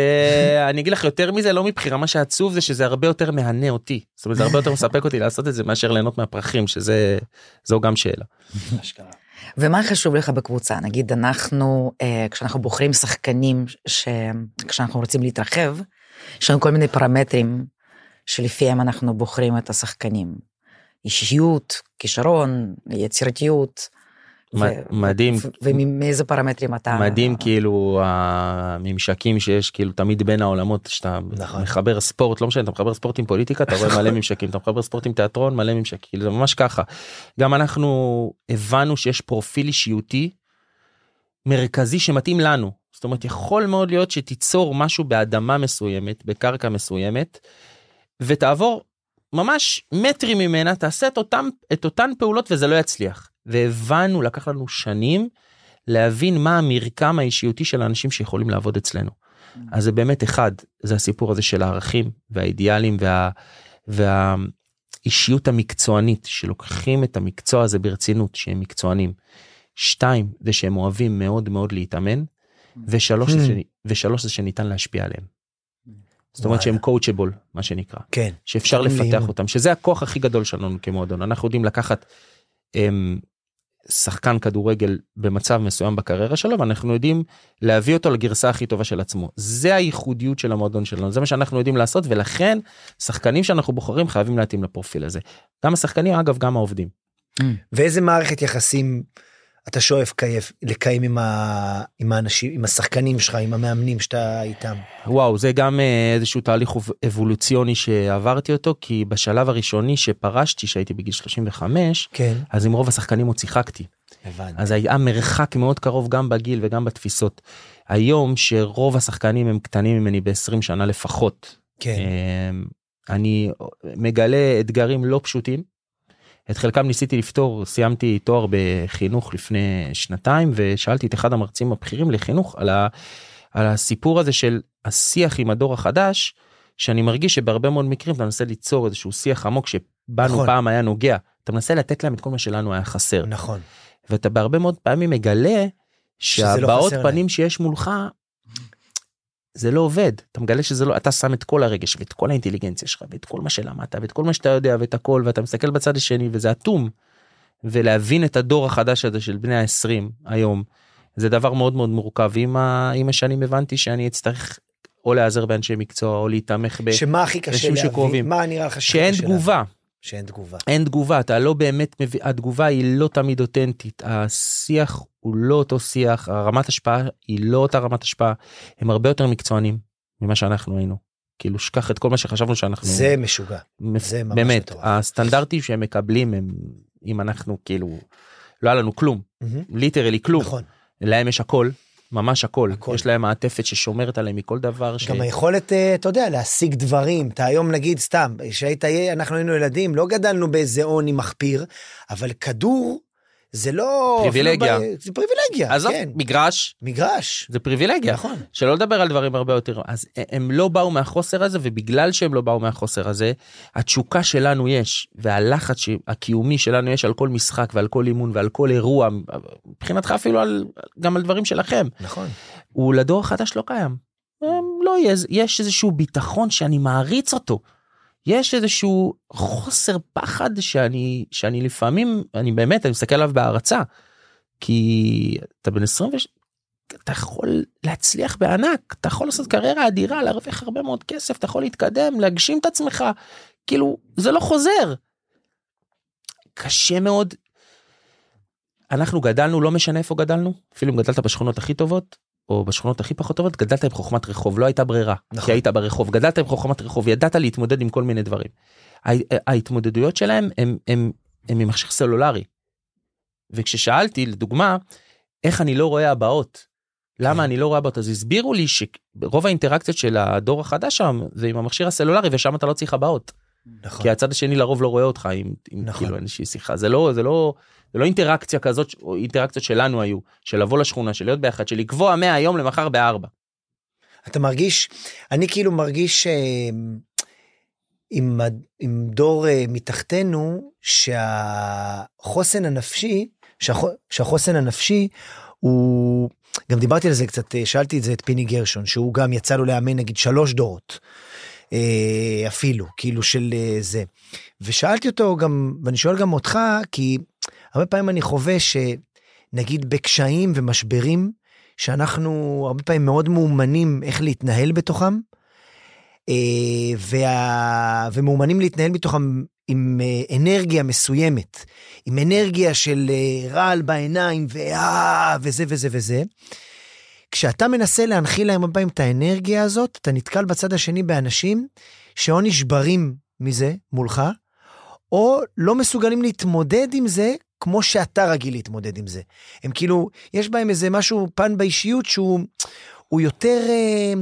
אני אגיד לך יותר מזה לא מבחירה מה שעצוב זה שזה הרבה יותר מהנה אותי זאת אומרת זה הרבה יותר מספק אותי לעשות את זה מאשר ליהנות מהפרחים שזה זו גם שאלה. ומה חשוב לך בקבוצה נגיד אנחנו אה, כשאנחנו בוחרים שחקנים שכשאנחנו רוצים להתרחב יש לנו כל מיני פרמטרים שלפיהם אנחנו בוחרים את השחקנים. אישיות, כישרון, יצירתיות. מדהים. ומאיזה פרמטרים אתה... מדהים כאילו הממשקים שיש כאילו תמיד בין העולמות שאתה נכון. מחבר ספורט לא משנה אתה מחבר ספורט עם פוליטיקה אתה רואה מלא ממשקים אתה מחבר ספורט עם תיאטרון מלא ממשקים כאילו זה ממש ככה. גם אנחנו הבנו שיש פרופיל אישיותי מרכזי שמתאים לנו זאת אומרת יכול מאוד להיות שתיצור משהו באדמה מסוימת בקרקע מסוימת ותעבור ממש מטרים ממנה תעשה את אותם את אותן פעולות וזה לא יצליח והבנו לקח לנו שנים להבין מה המרקם האישיותי של האנשים שיכולים לעבוד אצלנו. אז זה באמת אחד זה הסיפור הזה של הערכים והאידיאלים וה, והאישיות המקצוענית שלוקחים את המקצוע הזה ברצינות שהם מקצוענים. שתיים זה שהם אוהבים מאוד מאוד להתאמן ושלוש, זה, ושלוש זה שניתן להשפיע עליהם. זאת אומרת שהם קואוצ'בול מה שנקרא כן שאפשר לפתח אותם שזה הכוח הכי גדול שלנו כמועדון אנחנו יודעים לקחת הם, שחקן כדורגל במצב מסוים בקריירה שלו ואנחנו יודעים להביא אותו לגרסה הכי טובה של עצמו. זה הייחודיות של המועדון שלנו, זה מה שאנחנו יודעים לעשות ולכן שחקנים שאנחנו בוחרים חייבים להתאים לפרופיל הזה. גם השחקנים אגב גם העובדים. ואיזה מערכת יחסים אתה שואף קייף, לקיים עם, ה... עם האנשים, עם השחקנים שלך, עם המאמנים שאתה איתם? וואו זה גם אה, איזשהו תהליך אבולוציוני שעברתי אותו כי בשלב הראשוני שפרשתי שהייתי בגיל 35 כן. אז עם רוב השחקנים עוד שיחקתי. הבנתי. אז היה מרחק מאוד קרוב גם בגיל וגם בתפיסות. היום שרוב השחקנים הם קטנים ממני ב-20 שנה לפחות. כן. אמ, אני מגלה אתגרים לא פשוטים. את חלקם ניסיתי לפתור, סיימתי תואר בחינוך לפני שנתיים ושאלתי את אחד המרצים הבכירים לחינוך על, ה, על הסיפור הזה של השיח עם הדור החדש, שאני מרגיש שבהרבה מאוד מקרים אתה מנסה ליצור איזשהו שיח עמוק שבנו נכון. פעם היה נוגע, אתה מנסה לתת להם את כל מה שלנו היה חסר. נכון. ואתה בהרבה מאוד פעמים מגלה לא שהבעות חסר פנים שיש מולך זה לא עובד אתה מגלה שזה לא אתה שם את כל הרגש ואת כל האינטליגנציה שלך ואת כל מה שלמדת ואת כל מה שאתה יודע ואת הכל ואתה מסתכל בצד השני וזה אטום. ולהבין את הדור החדש הזה של בני ה-20 היום זה דבר מאוד מאוד מורכב עם, ה... עם השנים הבנתי שאני אצטרך או להיעזר באנשי מקצוע או להתמך ב... שמה הכי קשה להבין? שקרובים. מה נראה לך שאין תגובה. להבין? שאין תגובה. אין תגובה אתה לא באמת מביא התגובה היא לא תמיד אותנטית השיח הוא לא אותו שיח הרמת השפעה היא לא אותה רמת השפעה הם הרבה יותר מקצוענים ממה שאנחנו היינו כאילו שכח את כל מה שחשבנו שאנחנו זה משוגע. מפ- זה ממש באמת מטורף. הסטנדרטים שהם מקבלים הם אם אנחנו כאילו לא היה לנו כלום מהמם. ליטרלי כלום נכון. להם יש הכל ממש הכל. הכל. יש להם מעטפת ששומרת עליהם מכל דבר ש... גם היכולת, אה, אתה יודע, להשיג דברים. אתה היום נגיד, סתם, כשהיית, אנחנו היינו ילדים, לא גדלנו באיזה עוני מחפיר, אבל כדור זה לא... פריבילגיה. אפילו ב- זה פריבילגיה, עזוב, כן. מגרש מגרש. זה פריבילגיה. נכון. שלא לדבר על דברים הרבה יותר אז הם לא באו מהחוסר הזה ובגלל שהם לא באו מהחוסר הזה התשוקה שלנו יש והלחץ הקיומי שלנו יש על כל משחק ועל כל אימון ועל כל אירוע מבחינתך אפילו על גם על דברים שלכם נכון. הוא לדור החדש לא קיים. הם לא יהיה יש איזשהו ביטחון שאני מעריץ אותו. יש איזשהו חוסר פחד שאני שאני לפעמים אני באמת אני מסתכל עליו בהערצה. כי אתה בן 20 אתה יכול להצליח בענק אתה יכול לעשות קריירה אדירה להרוויח הרבה מאוד כסף אתה יכול להתקדם להגשים את עצמך כאילו זה לא חוזר. קשה מאוד. אנחנו גדלנו לא משנה איפה גדלנו אפילו אם גדלת בשכונות הכי טובות או בשכונות הכי פחות טובות גדלת עם חוכמת רחוב לא הייתה ברירה נכון. כי היית ברחוב גדלת עם חוכמת רחוב ידעת להתמודד עם כל מיני דברים. הה- ההתמודדויות שלהם הם הם הם ממכשיר סלולרי. וכששאלתי לדוגמה איך אני לא רואה הבאות למה כן. אני לא רואה הבאות אז הסבירו לי שרוב האינטראקציות של הדור החדש שם זה עם המכשיר הסלולרי ושם אתה לא צריך הבאות נכון. כי הצד השני לרוב לא רואה אותך עם, עם נכון. כאילו איזושהי שיחה זה לא זה לא זה לא אינטראקציה כזאת או אינטראקציות שלנו היו של לבוא לשכונה של להיות ביחד של לקבוע מהיום למחר בארבע. אתה מרגיש, אני כאילו מרגיש אה, עם, עם דור אה, מתחתנו, שהחוסן הנפשי, שהח, שהחוסן הנפשי הוא, גם דיברתי על זה קצת, אה, שאלתי את זה את פיני גרשון, שהוא גם יצא לו לאמן נגיד שלוש דורות. אה, אפילו, כאילו של זה. ושאלתי אותו גם, ואני שואל גם אותך, כי הרבה פעמים אני חווה שנגיד בקשיים ומשברים, שאנחנו הרבה פעמים מאוד מאומנים איך להתנהל בתוכם, אה, וה... ומאומנים להתנהל בתוכם עם אה, אנרגיה מסוימת, עם אנרגיה של אה, רעל בעיניים, ואה, וזה וזה וזה. כשאתה מנסה להנחיל להם הרבה פעמים את האנרגיה הזאת, אתה נתקל בצד השני באנשים שאו נשברים מזה מולך, או לא מסוגלים להתמודד עם זה כמו שאתה רגיל להתמודד עם זה. הם כאילו, יש בהם איזה משהו, פן באישיות שהוא הוא יותר, אה,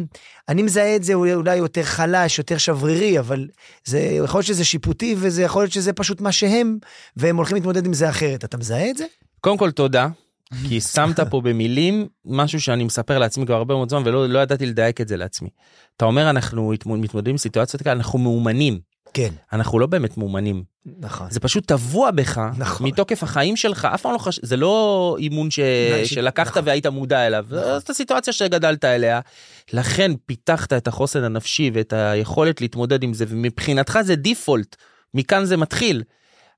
אני מזהה את זה הוא אולי יותר חלש, יותר שברירי, אבל זה יכול להיות שזה שיפוטי וזה יכול להיות שזה פשוט מה שהם, והם הולכים להתמודד עם זה אחרת. אתה מזהה את זה? קודם כל תודה כי שמת פה במילים משהו שאני מספר לעצמי כבר הרבה מאוד זמן ולא לא ידעתי לדייק את זה לעצמי. אתה אומר אנחנו מתמודדים עם סיטואציות כאלה אנחנו מאומנים כן, אנחנו לא באמת מאומנים נכון. זה פשוט טבוע בך נכון. מתוקף החיים שלך אף פעם לא חש... זה לא אימון ש... נכון, שלקחת נכון. והיית מודע אליו נכון. זאת הסיטואציה שגדלת אליה לכן פיתחת את החוסן הנפשי ואת היכולת להתמודד עם זה ומבחינתך זה דיפולט מכאן זה מתחיל.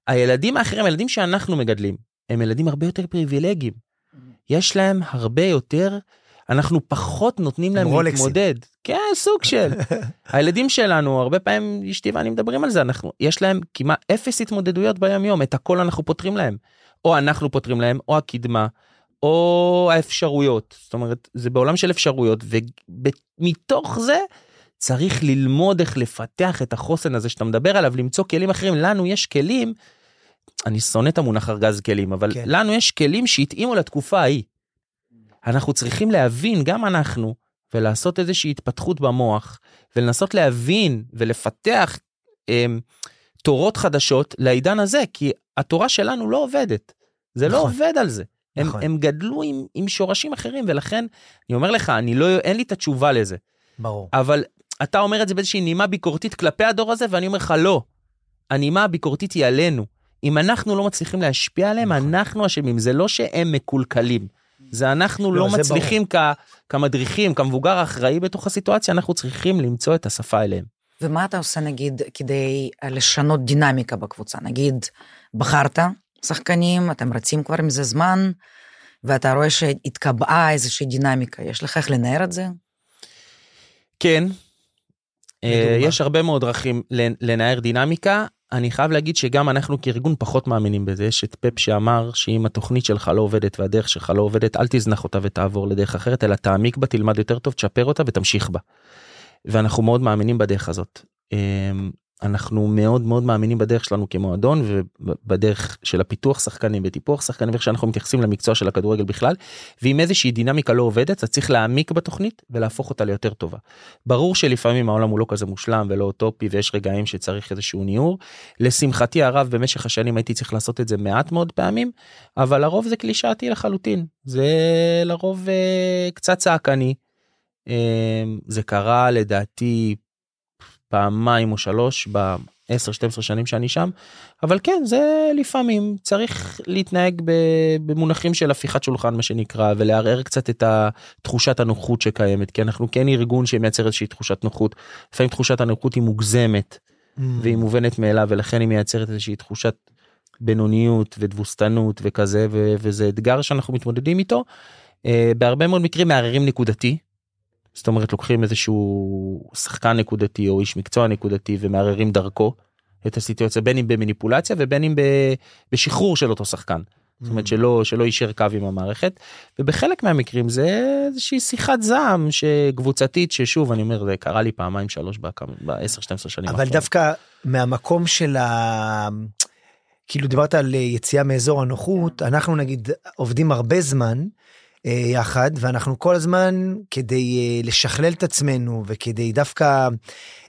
הילדים האחרים הילדים שאנחנו מגדלים הם ילדים הרבה יותר פריבילגיים. יש להם הרבה יותר, אנחנו פחות נותנים להם הם רולקסים. להתמודד. כן, סוג של. הילדים שלנו, הרבה פעמים אשתי ואני מדברים על זה, אנחנו, יש להם כמעט אפס התמודדויות ביום יום, את הכל אנחנו פותרים להם. או אנחנו פותרים להם, או הקדמה, או האפשרויות. זאת אומרת, זה בעולם של אפשרויות, ומתוך זה צריך ללמוד איך לפתח את החוסן הזה שאתה מדבר עליו, למצוא כלים אחרים. לנו יש כלים, אני שונא את המונח ארגז כלים, אבל. כן. לנו יש כלים שהתאימו לתקופה ההיא. אנחנו צריכים להבין, גם אנחנו, ולעשות איזושהי התפתחות במוח, ולנסות להבין ולפתח הם, תורות חדשות לעידן הזה, כי התורה שלנו לא עובדת. זה לא נכון. עובד על זה. הם, נכון. הם גדלו עם, עם שורשים אחרים, ולכן, אני אומר לך, אני לא, אין לי את התשובה לזה. ברור. אבל אתה אומר את זה באיזושהי נימה ביקורתית כלפי הדור הזה, ואני אומר לך, לא. הנימה הביקורתית היא עלינו. אם אנחנו לא מצליחים להשפיע עליהם, נכון. אנחנו אשמים. זה לא שהם מקולקלים. זה אנחנו לא, לא, זה מצליחים כ, כמדריכים, כמבוגר האחראי בתוך הסיטואציה, אנחנו צריכים למצוא את השפה אליהם. ומה אתה עושה נגיד כדי אה, לשנות דינמיקה בקבוצה? נגיד, בחרת שחקנים, אתם רצים כבר מזה זמן, ואתה רואה שהתקבעה איזושהי דינמיקה, יש לך איך לנער את זה? כן, אה? יש הרבה מאוד דרכים לנ- לנער דינמיקה. אני חייב להגיד שגם אנחנו כארגון פחות מאמינים בזה. יש את פפ שאמר שאם התוכנית שלך לא עובדת והדרך שלך לא עובדת, אל תזנח אותה ותעבור לדרך אחרת, אלא תעמיק בה, תלמד יותר טוב, תשפר אותה ותמשיך בה. ואנחנו מאוד מאמינים בדרך הזאת. אנחנו מאוד מאוד מאמינים בדרך שלנו כמועדון ובדרך של הפיתוח שחקנים וטיפוח שחקנים ואיך שאנחנו מתייחסים למקצוע של הכדורגל בכלל ואם איזושהי דינמיקה לא עובדת אז צריך להעמיק בתוכנית ולהפוך אותה ליותר טובה. ברור שלפעמים העולם הוא לא כזה מושלם ולא אוטופי ויש רגעים שצריך איזשהו ניעור. לשמחתי הרב במשך השנים הייתי צריך לעשות את זה מעט מאוד פעמים אבל לרוב זה קלישאתי לחלוטין זה לרוב אה, קצת צעקני. אה, זה קרה לדעתי פעמיים או שלוש ב-10-12 שנים שאני שם אבל כן זה לפעמים צריך להתנהג במונחים של הפיכת שולחן מה שנקרא ולערער קצת את תחושת הנוחות שקיימת כי אנחנו כן ארגון שמייצר איזושהי תחושת נוחות לפעמים תחושת הנוחות היא מוגזמת Mm. והיא מובנת מאליו ולכן היא מייצרת איזושהי תחושת בינוניות ותבוסתנות וכזה ו- וזה אתגר שאנחנו מתמודדים איתו. אה, בהרבה מאוד מקרים מערערים נקודתי. זאת אומרת לוקחים איזשהו שחקן נקודתי או איש מקצוע נקודתי ומערערים דרכו את הסיטואציה בין אם במניפולציה ובין אם בשחרור של אותו שחקן. זאת אומרת שלא שלא יישר קו עם המערכת ובחלק מהמקרים זה איזושהי שיחת זעם שקבוצתית ששוב אני אומר זה קרה לי פעמיים שלוש ב-10-12 שנים. אבל האחרונות. דווקא מהמקום של ה... כאילו דיברת על יציאה מאזור הנוחות, אנחנו נגיד עובדים הרבה זמן יחד, ואנחנו כל הזמן כדי אה, לשכלל את עצמנו וכדי דווקא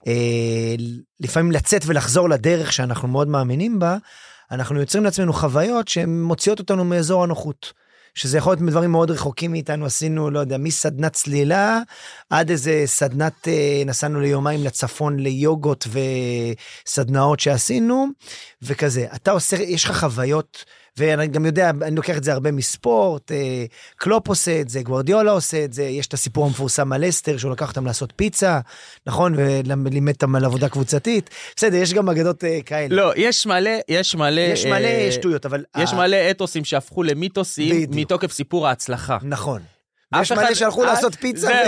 אה, לפעמים לצאת ולחזור לדרך שאנחנו מאוד מאמינים בה, אנחנו יוצרים לעצמנו חוויות שהן מוציאות אותנו מאזור הנוחות. שזה יכול להיות מדברים מאוד רחוקים מאיתנו עשינו לא יודע מסדנת צלילה עד איזה סדנת אה, נסענו ליומיים לצפון ליוגות וסדנאות שעשינו וכזה אתה עושה יש לך חוויות ואני גם יודע אני לוקח את זה הרבה מספורט אה, קלופ עושה את זה גוורדיולה עושה את זה יש את הסיפור המפורסם על אסתר שהוא לקח אותם לעשות פיצה נכון ולימד אותם על עבודה קבוצתית בסדר יש גם אגדות אה, כאלה לא יש מלא יש מלא יש מלא אה, שטויות אבל יש אה, מלא אתוסים שהפכו למיתוסים בדיוק. מתוקף סיפור ההצלחה. נכון. יש מלא שהלכו אה, לעשות פיצה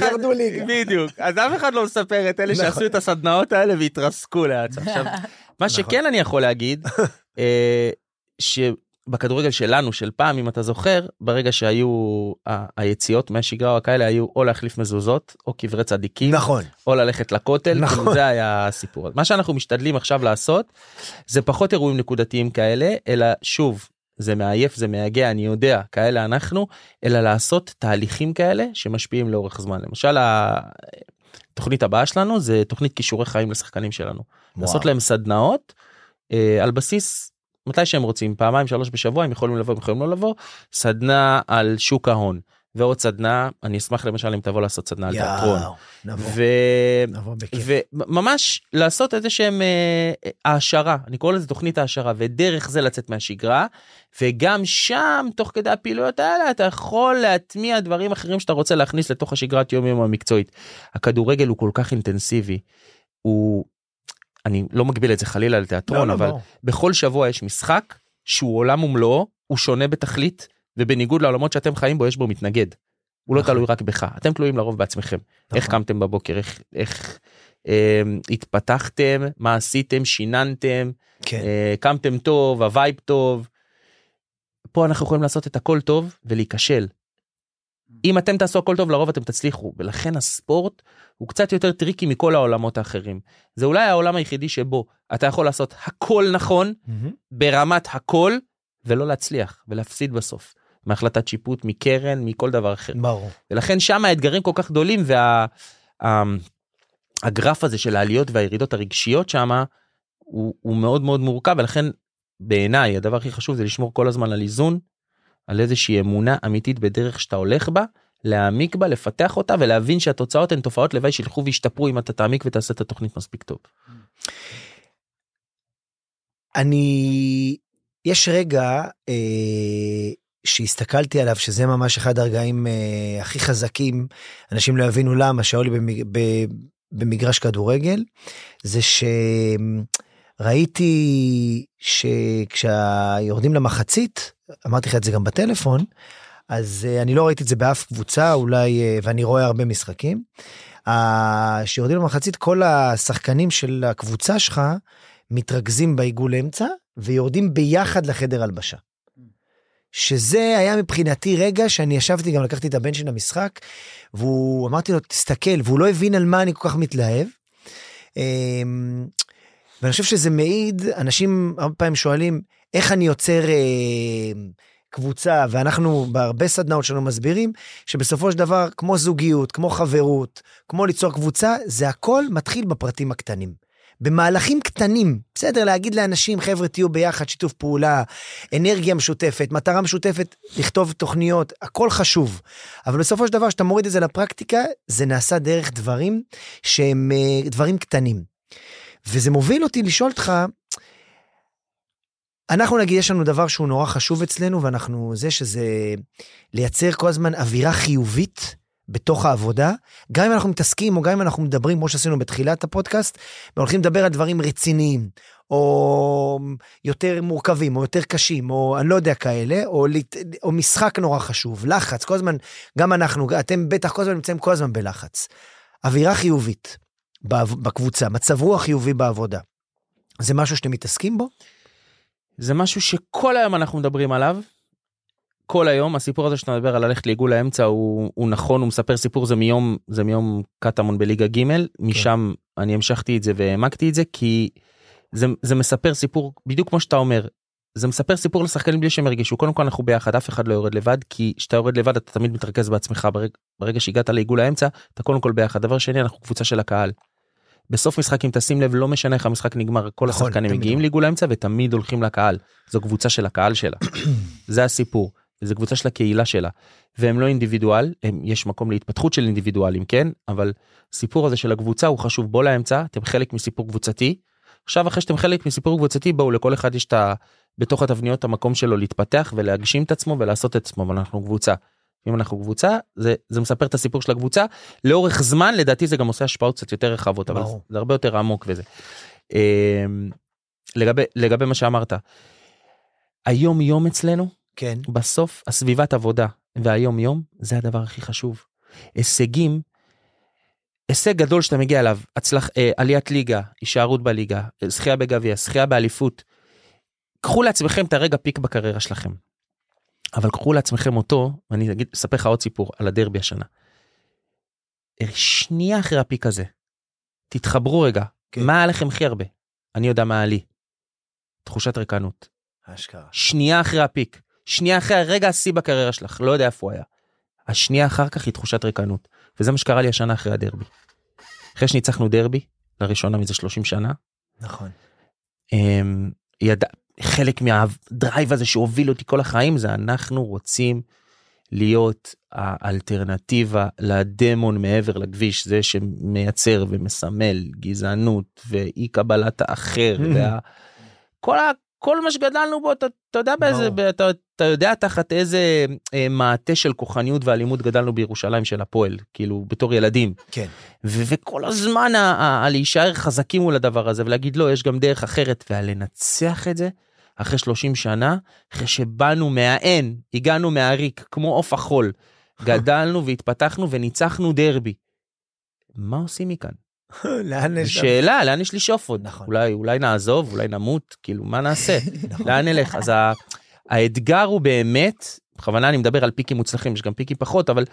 וירדו ליגה. בדיוק אז אף אחד לא מספר את אלה נכון. שעשו את הסדנאות האלה והתרסקו לאט עכשיו מה שכן אני יכול להגיד אה, שבכדורגל שלנו של פעם אם אתה זוכר ברגע שהיו ה- היציאות מהשגרה או כאלה היו או להחליף מזוזות או קברי צדיקים נכון. או ללכת לכותל, נכון. כאילו זה היה הסיפור. מה שאנחנו משתדלים עכשיו לעשות זה פחות אירועים נקודתיים כאלה, אלא שוב, זה מעייף, זה מייגע, אני יודע, כאלה אנחנו, אלא לעשות תהליכים כאלה שמשפיעים לאורך זמן. למשל, התוכנית הבאה שלנו זה תוכנית כישורי חיים לשחקנים שלנו. לעשות להם סדנאות אה, על בסיס מתי שהם רוצים פעמיים שלוש בשבוע הם יכולים לבוא הם יכולים לא לבוא סדנה על שוק ההון ועוד סדנה אני אשמח למשל אם תבוא לעשות סדנה על תיאטרון. וממש לעשות איזה שהם אה, העשרה אני קורא לזה תוכנית העשרה ודרך זה לצאת מהשגרה וגם שם תוך כדי הפעילויות האלה אתה יכול להטמיע דברים אחרים שאתה רוצה להכניס לתוך השגרת יום יום המקצועית. הכדורגל הוא כל כך אינטנסיבי הוא אני לא מגביל את זה חלילה לתיאטרון לא, לא, אבל ברור. בכל שבוע יש משחק שהוא עולם ומלואו הוא שונה בתכלית, ובניגוד לעולמות שאתם חיים בו, יש בו מתנגד. הוא לא נכון. תלוי רק בך, אתם תלויים לרוב בעצמכם. איך נכון. קמתם בבוקר, איך, איך אה, התפתחתם, מה עשיתם, שיננתם, כן. אה, קמתם טוב, ה vibe טוב. פה אנחנו יכולים לעשות את הכל טוב ולהיכשל. אם אתם תעשו הכל טוב לרוב אתם תצליחו ולכן הספורט הוא קצת יותר tricky מכל העולמות האחרים. זה אולי העולם היחידי שבו אתה יכול לעשות הכל נכון מהמם. ברמת הכל ולא להצליח ולהפסיד בסוף. מהחלטת שיפוט, מקרן, מכל דבר אחר. ברור. ולכן שם האתגרים כל כך גדולים והגרף הזה של העליות והירידות הרגשיות שם הוא, הוא מאוד מאוד מורכב ולכן בעיניי הדבר הכי חשוב זה לשמור כל הזמן על איזון, על איזושהי אמונה אמיתית בדרך שאתה הולך בה, להעמיק בה, לפתח אותה ולהבין שהתוצאות הן תופעות לוואי שילכו וישתפרו אם אתה תעמיק ותעשה את התוכנית מספיק טוב. אני, יש רגע אה, שהסתכלתי עליו, שזה ממש אחד הרגעים אה, הכי חזקים, אנשים לא יבינו למה, שהיו לי במג, במגרש כדורגל, זה שראיתי שכשיורדים למחצית, אמרתי לך את זה גם בטלפון, אז אה, אני לא ראיתי את זה באף קבוצה, אולי, אה, ואני רואה הרבה משחקים. אה, כשיורדים למחצית, כל השחקנים של הקבוצה שלך, מתרכזים בעיגול אמצע ויורדים ביחד לחדר הלבשה. שזה היה מבחינתי רגע שאני ישבתי גם לקחתי את הבן שלי למשחק והוא אמרתי לו תסתכל והוא לא הבין על מה אני כל כך מתלהב. אמ, ואני חושב שזה מעיד אנשים הרבה פעמים שואלים איך אני יוצר אה, קבוצה ואנחנו בהרבה סדנאות שלנו מסבירים שבסופו של דבר כמו זוגיות כמו חברות כמו ליצור קבוצה זה הכל מתחיל בפרטים הקטנים. במהלכים קטנים, בסדר, להגיד לאנשים, חבר'ה, תהיו ביחד, שיתוף פעולה, אנרגיה משותפת, מטרה משותפת, לכתוב תוכניות, הכל חשוב. אבל בסופו של דבר, כשאתה מוריד את זה לפרקטיקה, זה נעשה דרך דברים שהם אה, דברים קטנים. וזה מוביל אותי לשאול אותך, אנחנו נגיד, יש לנו דבר שהוא נורא חשוב אצלנו, ואנחנו, זה שזה לייצר כל הזמן אווירה חיובית בתוך העבודה, גם אם אנחנו מתעסקים או גם אם אנחנו מדברים, כמו שעשינו בתחילת הפודקאסט, והולכים לדבר על דברים רציניים, או יותר מורכבים, או יותר קשים, או אני לא יודע כאלה, או, או משחק נורא חשוב, לחץ, כל הזמן, גם אנחנו, אתם בטח כל הזמן נמצאים כל הזמן בלחץ. אווירה חיובית בקבוצה, מצב רוח חיובי בעבודה. זה משהו שאתם מתעסקים בו? זה משהו שכל היום אנחנו מדברים עליו. כל היום הסיפור הזה שאתה מדבר על ללכת לעיגול האמצע הוא, הוא נכון הוא מספר סיפור זה מיום זה מיום קטמון בליגה ג' משם אני המשכתי את זה והעמקתי את זה כי זה, זה מספר סיפור בדיוק כמו שאתה אומר זה מספר סיפור לשחקנים בלי שהם הרגישו קודם כל אנחנו ביחד אף אחד לא יורד לבד כי כשאתה יורד לבד אתה תמיד מתרכז בעצמך ברגע, ברגע שהגעת לעיגול האמצע אתה קודם כל ביחד דבר שני אנחנו קבוצה של הקהל. בסוף משחק אם תשים לב לא משנה איך המשחק נגמר כל נכון, השחקנים מגיעים לא. לעיגול האמצע ותמיד הולכים לקהל זו קבוצה של הקהל שלה זה הסיפור זו קבוצה של הקהילה שלה והם לא אינדיבידואל הם, יש מקום להתפתחות של אינדיבידואלים כן אבל סיפור הזה של הקבוצה הוא חשוב בוא לאמצע אתם חלק מסיפור קבוצתי. עכשיו אחרי שאתם חלק מסיפור קבוצתי בואו לכל אחד יש את ה... בתוך התבניות המקום שלו להתפתח ולהגשים את עצמו ולעשות את עצמו אבל אנחנו קבוצה. אם אנחנו קבוצה זה זה מספר את הסיפור של הקבוצה לאורך זמן לדעתי זה גם עושה השפעות קצת יותר רחבות אבל ברור. זה הרבה יותר עמוק וזה. אמ, לגבי לגבי מה שאמרת. היום יום אצלנו כן. בסוף הסביבת עבודה והיום יום זה הדבר הכי חשוב. הישגים, הישג גדול שאתה מגיע אליו, הצלח, אה, עליית ליגה, הישארות בליגה, זכייה בגביע, זכייה באליפות. קחו לעצמכם את הרגע פיק בקריירה שלכם. אבל קחו לעצמכם אותו, ואני אגיד, אספר לך עוד סיפור על הדרבי השנה. אה, שנייה אחרי הפיק הזה, תתחברו רגע, כן. מה היה לכם הכי הרבה? אני יודע מה היה לי. תחושת ריקנות. אשכרה. שנייה אחרי הפיק, שנייה אחרי הרגע השיא בקריירה שלך, לא יודע איפה הוא היה. השנייה אחר כך היא תחושת ריקנות, וזה מה שקרה לי השנה אחרי הדרבי. אחרי שניצחנו דרבי, לראשונה מזה 30 שנה, נכון. אמ, ידע, חלק מהדרייב הזה שהוביל אותי כל החיים זה אנחנו רוצים להיות האלטרנטיבה לדמון מעבר לכביש, זה שמייצר ומסמל גזענות ואי קבלת האחר, Mhm. וה... כל, מה שגדלנו בו, אתה, אתה יודע באיזה, ברור. אתה, אתה יודע תחת איזה אה, מעטה של כוחניות ואלימות גדלנו בירושלים של הפועל, כאילו בתור ילדים. כן. ו- וכל הזמן ה- ה- ה- להישאר חזקים מול הדבר הזה ולהגיד לא יש גם דרך אחרת ולנצח את זה אחרי 30 שנה, אחרי שבאנו מהאין, הגענו מהריק, כמו עוף החול. גדלנו והתפתחנו וניצחנו דרבי. מה עושים מכאן? לאן יש... שאלה, לאן יש לשאוף עוד? נכון. אולי, אולי נעזוב, אולי נמות, כאילו, מה נעשה? נכון. לאן נלך? אז ה- האתגר הוא באמת, בכוונה אני מדבר על פיקים מוצלחים, יש גם פיקים פחות, אבל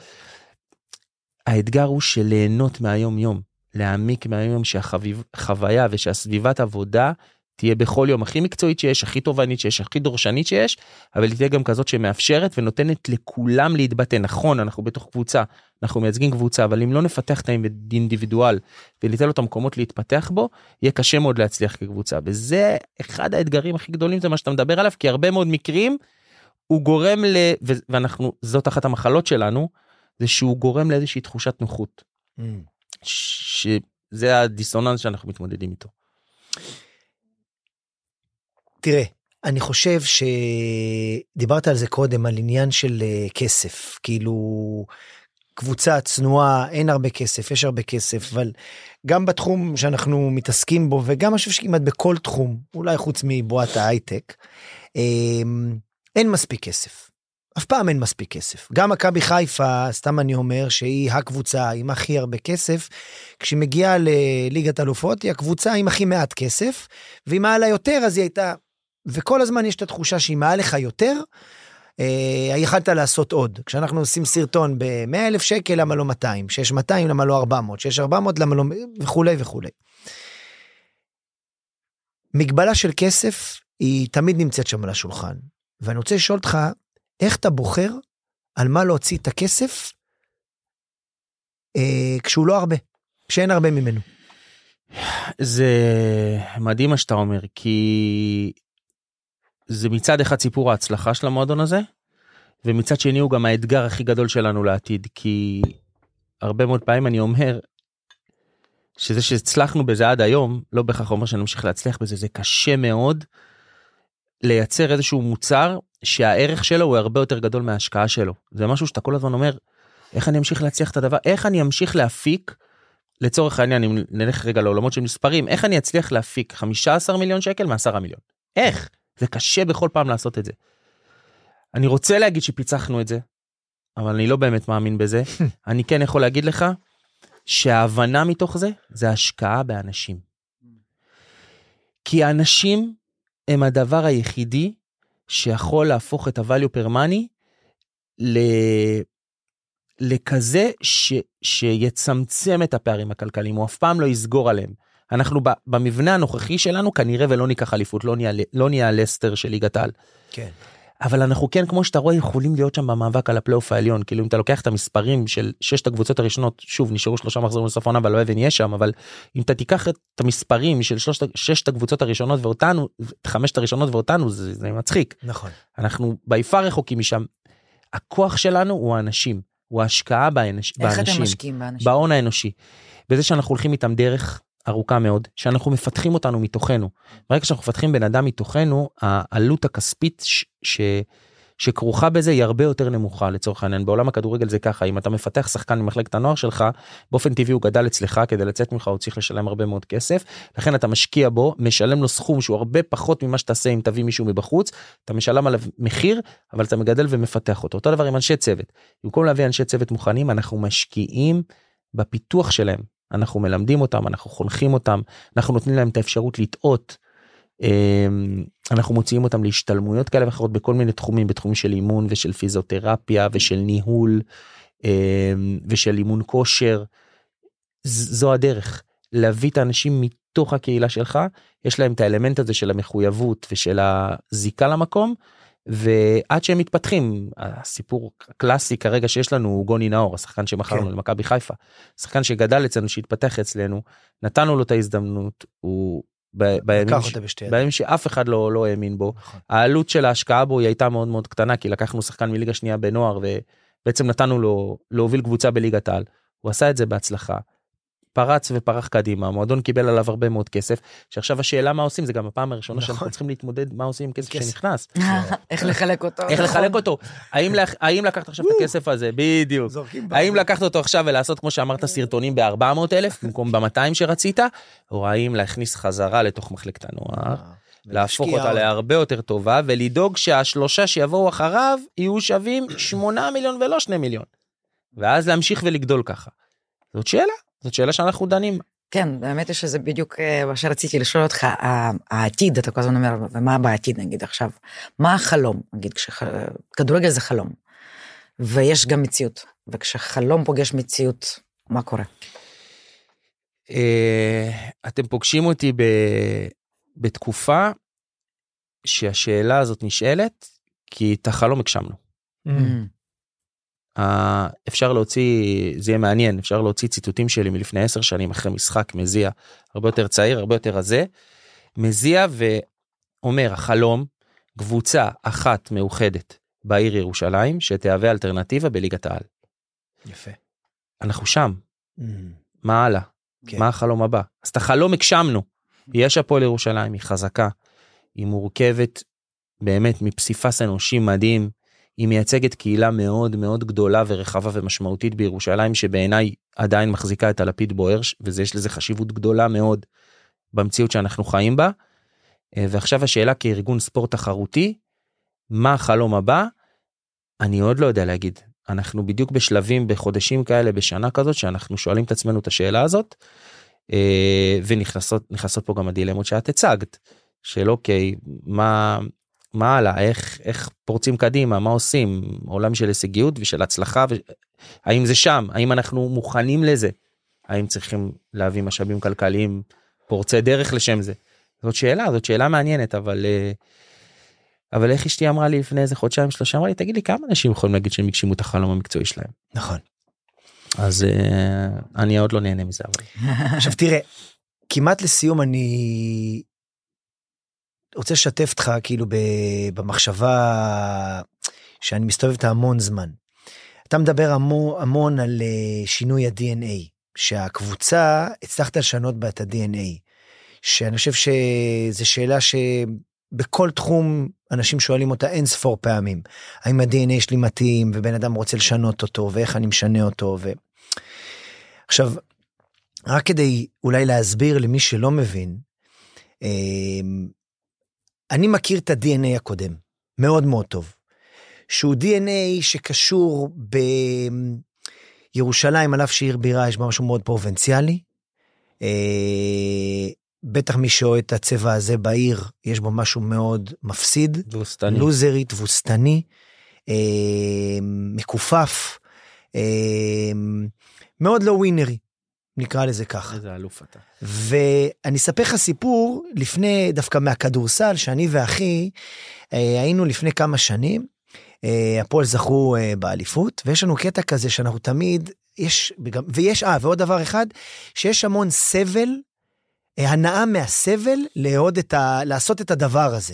האתגר הוא של ליהנות מהיום-יום, להעמיק מהיום-יום, שהחוויה ושהסביבת עבודה תהיה בכל יום הכי מקצועית שיש, הכי תובענית שיש, הכי דורשנית שיש, אבל היא תהיה גם כזאת שמאפשרת ונותנת לכולם להתבטא. נכון, אנחנו בתוך קבוצה, אנחנו מייצגים קבוצה, אבל אם לא נפתח את האינדיבידואל וניתן לו את המקומות להתפתח בו, יהיה קשה מאוד להצליח כקבוצה. וזה אחד האתגרים הכי גדולים, זה מה שאתה מדבר עליו, כי הרבה מאוד מקרים הוא גורם ל... ואנחנו, זאת אחת המחלות שלנו, זה שהוא גורם לאיזושהי תחושת נוחות. Mm. שזה הדיסוננס שאנחנו מתמודדים איתו. תראה, אני חושב שדיברת על זה קודם, על עניין של אה, כסף, כאילו קבוצה צנועה, אין הרבה כסף, יש הרבה כסף, אבל גם בתחום שאנחנו מתעסקים בו, וגם אני חושב שכמעט בכל תחום, אולי חוץ מבועת ההייטק, אמ, אין מספיק כסף. אף פעם אין מספיק כסף. גם מכבי חיפה, סתם אני אומר, שהיא הקבוצה עם הכי הרבה כסף, כשהיא מגיעה לליגת אלופות, היא הקבוצה עם הכי מעט כסף, ואם היה לה יותר, אז היא הייתה... וכל הזמן יש את התחושה שאם היה לך יותר, אה, יכלת לעשות עוד. כשאנחנו עושים סרטון ב-100 אלף שקל, למה לא 200? שיש 200, למה לא 400? שיש 400, למה לא... וכולי וכולי. מגבלה של כסף היא תמיד נמצאת שם על השולחן. ואני רוצה לשאול אותך, איך אתה בוחר על מה להוציא את הכסף אה, כשהוא לא הרבה, כשאין הרבה ממנו? זה מדהים מה שאתה אומר, כי זה מצד אחד סיפור ההצלחה של המועדון הזה, ומצד שני הוא גם האתגר הכי גדול שלנו לעתיד, כי הרבה מאוד פעמים אני אומר, שזה שהצלחנו בזה עד היום, לא בהכרח אומר שנמשיך להצליח בזה, זה קשה מאוד לייצר איזשהו מוצר שהערך שלו הוא הרבה יותר גדול מההשקעה שלו. זה משהו שאתה כל הזמן אומר, איך אני אמשיך להצליח את הדבר, איך אני אמשיך להפיק, לצורך העניין, אם נלך רגע לעולמות של מספרים, איך אני אצליח להפיק 15 מיליון שקל מ-10 מיליון? איך? זה קשה בכל פעם לעשות את זה. אני רוצה להגיד שפיצחנו את זה, אבל אני לא באמת מאמין בזה. אני כן יכול להגיד לך שההבנה מתוך זה, זה השקעה באנשים. כי האנשים הם הדבר היחידי שיכול להפוך את ה-value per money ל... לכזה ש... שיצמצם את הפערים הכלכליים, הוא אף פעם לא יסגור עליהם. אנחנו ב... במבנה הנוכחי שלנו כנראה ולא ניקח אליפות, לא נהיה, לא נהיה הלסטר של ליגת העל. כן. אבל אנחנו כן, כמו שאתה רואה, יכולים להיות שם במאבק על הפלייאוף העליון. כאילו אם אתה לוקח את המספרים של ששת הקבוצות הראשונות, שוב, נשארו שלושה מחזורים לסוף העונה והלוואי ונהיה שם, אבל אם אתה תיקח את המספרים של שלושת, ששת הקבוצות הראשונות ואותנו, את חמשת הראשונות ואותנו, זה, זה מצחיק. נכון. אנחנו ביפר רחוקים משם. הכוח שלנו הוא האנשים, הוא ההשקעה באנש, איך באנשים, אתם משקיעים באנשים? בהון האנושי. בזה שאנחנו הולכים איתם דרך ארוכה מאוד, שאנחנו מפתחים אותנו מתוכנו. ברגע שאנחנו מפתחים בן אדם מתוכנו, העלות הכספית ש... ש... שכרוכה בזה היא הרבה יותר נמוכה לצורך העניין. בעולם הכדורגל זה ככה, אם אתה מפתח שחקן ממחלקת הנוער שלך, באופן טבעי הוא גדל אצלך, כדי לצאת ממך הוא צריך לשלם הרבה מאוד כסף, לכן אתה משקיע בו, משלם לו סכום שהוא הרבה פחות ממה שתעשה אם תביא מישהו מבחוץ, אתה משלם עליו מחיר, אבל אתה מגדל ומפתח אותו. אותו דבר עם אנשי צוות. במקום להביא אנשי צוות מוכנים, אנחנו משקיעים בפיתוח שלהם. אנחנו מלמדים אותם, אנחנו חונכים אותם, אנחנו נותנים להם את האפשרות לטעות. אמ, אנחנו מוציאים אותם להשתלמויות כאלה ואחרות בכל מיני תחומים, בתחומים של אימון ושל פיזיותרפיה ושל ניהול אמ, ושל אימון כושר. זו הדרך, להביא את האנשים מתוך הקהילה שלך, יש להם את האלמנט הזה של המחויבות ושל הזיקה למקום, ועד שהם מתפתחים, הסיפור הקלאסי כרגע שיש לנו הוא גוני נאור, השחקן שמכרנו כן. למכבי חיפה, שחקן שגדל אצלנו, שהתפתח אצלנו, נתנו לו את ההזדמנות, הוא ב- בימים, ש... בימים שאף אחד לא, לא האמין בו, נכון. העלות של ההשקעה בו היא הייתה מאוד מאוד קטנה, כי לקחנו שחקן מליגה שנייה בנוער ובעצם נתנו לו להוביל קבוצה בליגת העל, הוא עשה את זה בהצלחה. פרץ ופרח קדימה, המועדון קיבל עליו הרבה מאוד כסף, שעכשיו השאלה מה עושים, זה גם הפעם הראשונה נכון. שאנחנו צריכים להתמודד מה עושים עם כסף כסף. שנכנס. איך לחלק אותו. איך נכון. לחלק אותו, האם לק- האם לקחת עכשיו את הכסף הזה, בדיוק, האם לקחת אותו עכשיו ולעשות כמו שאמרת סרטונים ב-400 אלף במקום ב-200 שרצית, או האם להכניס חזרה לתוך מחלקת הנוער להפוך ולהשקיע אותה. להרבה יותר טובה ולדאוג שהשלושה שיבואו אחריו יהיו שווים 8 מיליון ולא 2 מיליון. ואז להמשיך ולגדול ככה. זאת שאלה, זאת שאלה שאנחנו דנים. כן, באמת יש שזה בדיוק אה, מה שרציתי לשאול אותך, העתיד, אתה כל הזמן אומר, ומה בעתיד נגיד עכשיו? מה החלום? נגיד, כשח- כדורגל זה חלום, ויש גם מציאות, וכשחלום פוגש מציאות, מה קורה? אה, אתם פוגשים אותי ב... בתקופה שהשאלה הזאת נשאלת כי את החלום הגשמנו. Mm. אה, אפשר להוציא, זה יהיה מעניין, אפשר להוציא ציטוטים שלי מלפני עשר שנים אחרי משחק מזיע, הרבה יותר צעיר, הרבה יותר רזה, מזיע ואומר החלום, קבוצה אחת מאוחדת בעיר ירושלים שתהווה אלטרנטיבה בליגת העל. יפה. אנחנו שם, Mm. מה הלאה? כן. מה החלום הבא? אז את החלום הגשמנו. יש הפועל ירושלים, היא חזקה, היא מורכבת באמת מפסיפס אנושי מדהים, היא מייצגת קהילה מאוד מאוד גדולה ורחבה ומשמעותית בירושלים, שבעיניי עדיין מחזיקה את הלפיד בוער, ויש לזה חשיבות גדולה מאוד במציאות שאנחנו חיים בה. אה, ועכשיו השאלה כארגון ספורט תחרותי, מה החלום הבא? אני עוד לא יודע להגיד. אנחנו בדיוק בשלבים, בחודשים כאלה, בשנה כזאת, שאנחנו שואלים את עצמנו את השאלה הזאת, אה, ונכנסות נכנסות פה גם הדילמות שאת הצגת, של אוקיי, מה, מה הלאה, איך, איך פורצים קדימה, מה עושים, עולם של הישגיות ושל הצלחה, ו... האם זה שם, האם אנחנו מוכנים לזה, האם צריכים להביא משאבים כלכליים פורצי דרך לשם זה. זאת שאלה, זאת שאלה מעניינת, אבל... אה, אבל איך אשתי אמרה לי לפני איזה חודשיים שלושה אמרה לי תגיד לי כמה אנשים יכולים להגיד שהם הגשימו את החלום המקצועי שלהם? נכון. אז אה, אני עוד לא נהנה מזה אבל עכשיו תראה, כמעט לסיום אני רוצה לשתף אותך כאילו ב- במחשבה שאני מסתובב איתה המון זמן. אתה מדבר המון, המון על אה, שינוי ה-DNA, שהקבוצה, הצלחת לשנות בה את ה-DNA, שאני חושב שזו שאלה שבכל תחום אנשים שואלים אותה אין ספור פעמים. האם ה-DNA שלי מתאים, ובן אדם רוצה לשנות אותו, ואיך אני משנה אותו, ו... עכשיו, רק כדי אולי להסביר למי שלא מבין, אמ, אני מכיר את ה-DNA הקודם, מאוד מאוד טוב, שהוא DNA שקשור בירושלים, על אף שעיר בירה, יש בה משהו מאוד פרובינציאלי. אה, בטח מי שאוהד את הצבע הזה בעיר, יש בו משהו מאוד מפסיד, תבוסתני. לוזרי, תבוסתני, אה, מכופף, אה, מאוד לא ווינרי, נקרא לזה ככה. איזה אלוף אתה. ואני אספר לך סיפור לפני, דווקא מהכדורסל, שאני ואחי אה, היינו לפני כמה שנים, אה, הפועל זכו אה, באליפות, ויש לנו קטע כזה שאנחנו תמיד, יש, וגם- ויש, אה, ועוד דבר אחד, שיש המון סבל, אה, הנאה מהסבל לאהוד את ה... לעשות את הדבר הזה.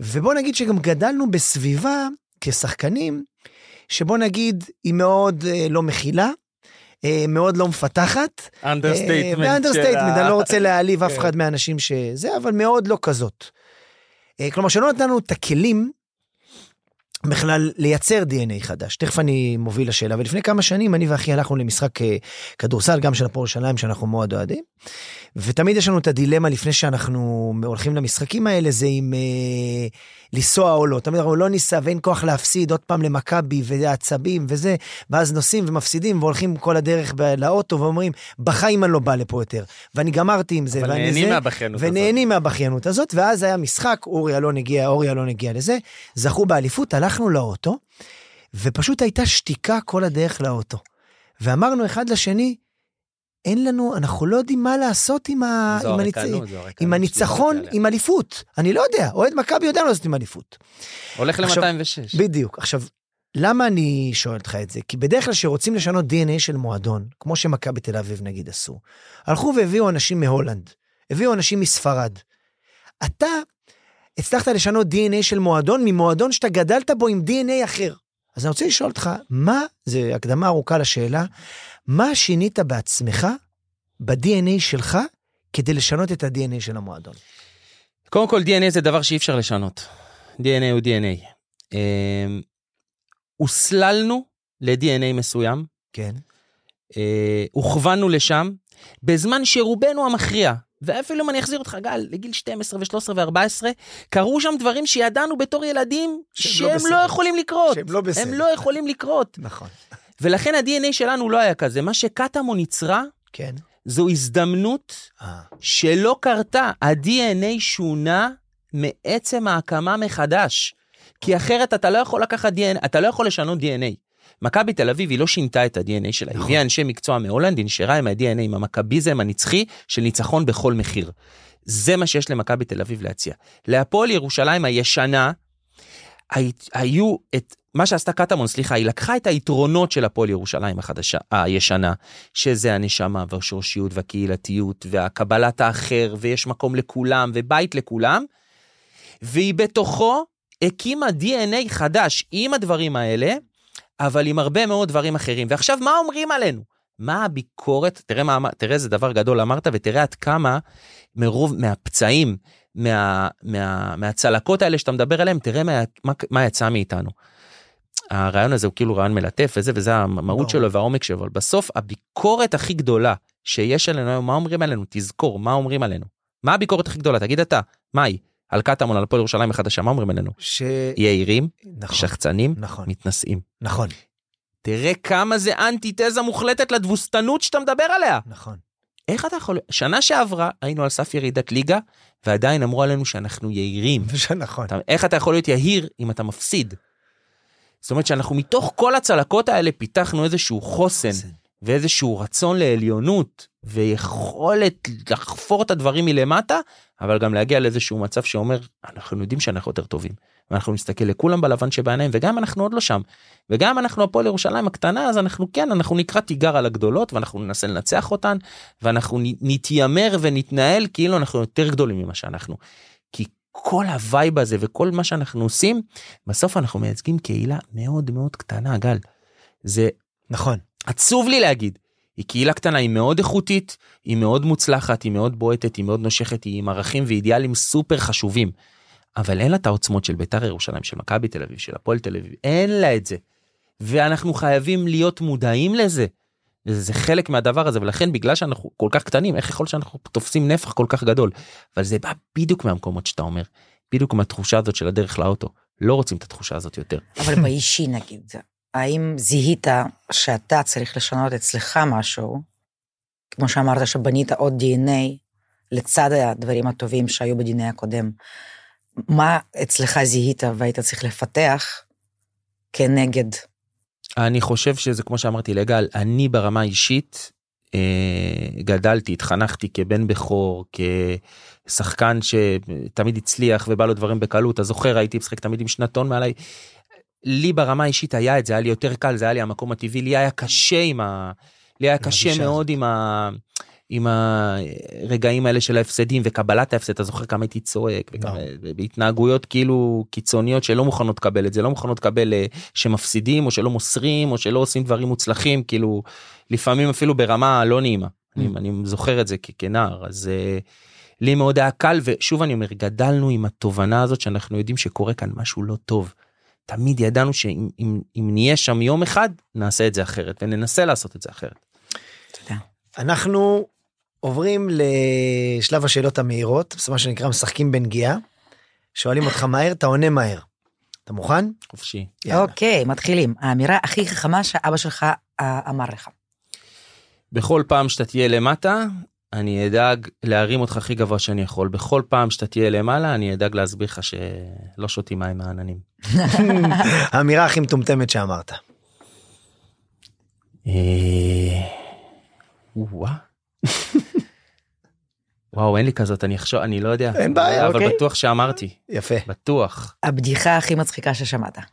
ובוא נגיד שגם גדלנו בסביבה, כשחקנים, שבוא נגיד, היא מאוד אה, לא מכילה, מאוד לא מפתחת, understatement. ו understatement, אני לא רוצה להעליב אף כן. אחד מהאנשים שזה, אבל מאוד לא כזאת. אה, כלומר, שלא נתנו את הכלים בכלל לייצר DNA חדש. תכף אני מוביל לשאלה, ולפני כמה שנים אני ואחי הלכנו למשחק אה, כדורסל, גם של הפועל ירושלים, שאנחנו מאוד אוהדים, ותמיד יש לנו את הדילמה לפני שאנחנו הולכים למשחקים האלה, זה אם אה, לנסוע או לא. תמיד אנחנו לא ניסע ואין כוח להפסיד עוד פעם למכבי ועצבים וזה, ואז נוסעים ומפסידים והולכים כל הדרך ב- לאוטו ואומרים, בחיים אני לא בא לפה יותר. ואני גמרתי עם זה, ואני זה. ונהנים מהבכיינות הזאת, ואז היה משחק, אורי אלון הגיע, אורי אלון הגיע לזה, זכו באליפות, הלכנו לאוטו, ופשוט הייתה שתיקה כל הדרך לאוטו. ואמרנו אחד לשני, אין לנו, אנחנו לא יודעים מה לעשות עם, ה... עם, הניצ... הריקנות עם הניצחון. עם אליפות. אני לא יודע, אוהד מכבי יודע מה לעשות עם אליפות. הולך עכשיו- ל-206. בדיוק. עכשיו, למה אני שואל אותך את זה? כי בדרך כלל כשרוצים לשנות DNA של מועדון, כמו שמכבי תל אביב נגיד עשו, הלכו והביאו אנשים מהולנד, הביאו אנשים מספרד. אתה הצלחת לשנות DNA של מועדון ממועדון שאתה גדלת בו עם DNA אחר. אז אני רוצה לשאול אותך, מה, זה הקדמה ארוכה לשאלה, מה שינית בעצמך, ב-DNA שלך, כדי לשנות את ה-DNA של המועדון? קודם כל DNA זה דבר שאי אפשר לשנות. DNA הוא DNA. אמ, הוסללנו ל-DNA מסוים, כן. אה, הוכוונו לשם, בזמן שרובנו המכריע, ואפילו אם אני אחזיר אותך גל לגיל 12 ו-13 ו-14 קרו שם דברים שידענו בתור ילדים שהם שהם לא לא. יכולים לקרות. שהם לא בסדר. הם לא יכולים לקרות. נכון. ולכן ה-DNA שלנו לא היה כזה. מה שקטמון יצרה כן. זו הזדמנות אה, שלא קרתה. ה-DNA שונה מעצם ההקמה מחדש. כי אחרת אתה לא יכול לקחת DNA, אתה לא יכול לשנות DNA. מכבי תל אביב היא לא שינתה את ה-DNA שלה, היא נכון. הביאה אנשי מקצוע מהולנד, היא נשארה עם ה-DNA, עם המכביזם הנצחי של ניצחון בכל מחיר. זה מה שיש למכבי תל אביב להציע. להפועל ירושלים הישנה, הי- היו את, מה שעשתה קטמון, סליחה, היא לקחה את היתרונות של הפועל ירושלים החדשה, הישנה, שזה הנשמה והשורשיות והקהילתיות והקבלת האחר, ויש מקום לכולם ובית לכולם, והיא בתוכו הקימה DNA חדש עם הדברים האלה, אבל עם הרבה מאוד דברים אחרים. ועכשיו, מה אומרים עלינו? מה הביקורת? תראה, מה, אמר- תראה איזה דבר גדול אמרת, ותראה עד כמה מרוב, מהפצעים, מה, מה, מהצלקות האלה שאתה מדבר עליהם, תראה מה, מה, מה יצא מאיתנו. הרעיון הזה הוא כאילו רעיון מלטף וזה, וזה המהות. שלו והעומק שלו, אבל בסוף הביקורת הכי גדולה שיש עלינו היום, מה אומרים עלינו? תזכור, מה אומרים עלינו? מה הביקורת הכי גדולה? תגיד אתה, מה היא? על קטמון, על הפועל ירושלים החדשה, מה אומרים עלינו? ש... יהירים, נכון. שחצנים, נכון. מתנשאים. נכון. תראה כמה זה אנטיתזה מוחלטת לתבוסתנות שאתה מדבר עליה. נכון. איך אתה יכול... שנה שעברה היינו על סף ירידת ליגה, ועדיין אמרו עלינו שאנחנו יהירים. נכון. אתה, איך אתה יכול להיות יהיר אם אתה מפסיד? זאת אומרת שאנחנו מתוך כל הצלקות האלה פיתחנו איזשהו חוסן ואיזשהו רצון לעליונות ויכולת לחפור את הדברים מלמטה, אבל גם להגיע לאיזשהו מצב שאומר, אנחנו יודעים שאנחנו יותר טובים. ואנחנו נסתכל לכולם בלבן שבעיניים, וגם אנחנו עוד לא שם. וגם אנחנו הפועל ירושלים הקטנה, אז אנחנו כן, אנחנו נקרא תיגר על הגדולות, ואנחנו ננסה לנצח אותן, ואנחנו נתיימר ונתנהל כאילו אנחנו יותר גדולים ממה שאנחנו. כי כל ה vibe הזה וכל מה שאנחנו עושים, בסוף אנחנו מייצגים קהילה מאוד מאוד קטנה, גל. זה נכון. עצוב לי להגיד. היא קהילה קטנה, היא מאוד איכותית, היא מאוד מוצלחת, היא מאוד בועטת, היא מאוד נושכת, היא עם ערכים ואידיאלים סופר חשובים. אבל אין לה את העוצמות של בית"ר ירושלים, של מכבי תל אביב, של הפועל תל אביב, אין לה את זה. ואנחנו חייבים להיות מודעים לזה. זה חלק מהדבר הזה, ולכן בגלל שאנחנו כל כך קטנים, איך יכול שאנחנו תופסים נפח כל כך גדול? אבל זה בא בדיוק מהמקומות שאתה אומר, בדיוק מהתחושה הזאת של הדרך לאוטו. לא רוצים את התחושה הזאת יותר. אבל באישי נגיד, האם זיהית שאתה צריך לשנות אצלך משהו, כמו שאמרת שבנית עוד DNA לצד הדברים הטובים שהיו ב-DNA הקודם, מה אצלך זיהית והיית צריך לפתח כנגד? אני חושב שזה כמו שאמרתי לגל, אני ברמה האישית אה, גדלתי, התחנכתי כבן בכור, כשחקן שתמיד הצליח ובא לו דברים בקלות, אתה זוכר, הייתי משחק תמיד עם שנתון מעליי. לי ברמה האישית היה את זה, היה לי יותר קל, זה היה לי המקום הטבעי, לי היה קשה עם ה... לי היה קשה מאוד עם ה... עם הרגעים האלה של ההפסדים וקבלת ההפסד, אתה זוכר כמה הייתי צועק, וכמה, ברור. בהתנהגויות כאילו קיצוניות שלא מוכנות לקבל את זה, לא מוכנות לקבל אה, שמפסידים או שלא מוסרים או שלא עושים דברים מוצלחים, כאילו לפעמים אפילו ברמה לא נעימה. אני, אני זוכר את זה כנער, אז uh, לי מאוד היה קל, ושוב אני אומר, גדלנו עם התובנה הזאת שאנחנו יודעים שקורה כאן משהו לא טוב. תמיד ידענו שאם אם, אם נהיה שם יום אחד, נעשה את זה אחרת, וננסה לעשות את זה אחרת. יודע. אנחנו עוברים לשלב השאלות המהירות, זה מה שנקרא משחקים בנגיעה. שואלים אותך מהר, אתה עונה מהר. אתה מוכן? חופשי. יאללה. אוקיי, מתחילים. האמירה הכי חכמה שאבא שלך אה, אמר לך. בכל פעם שאתה תהיה למטה, אני אדאג להרים אותך הכי גבוה שאני יכול. בכל פעם שאתה תהיה למעלה, אני אדאג להסביר לך שלא שותים מים מהעננים. האמירה הכי מטומטמת שאמרת. אה. וואו, אין לי כזאת, אני אחשוב, אני לא יודע. אין בעיה, אבל אוקיי. בטוח שאמרתי, יפה. בטוח. הבדיחה הכי מצחיקה ששמעת. וואי,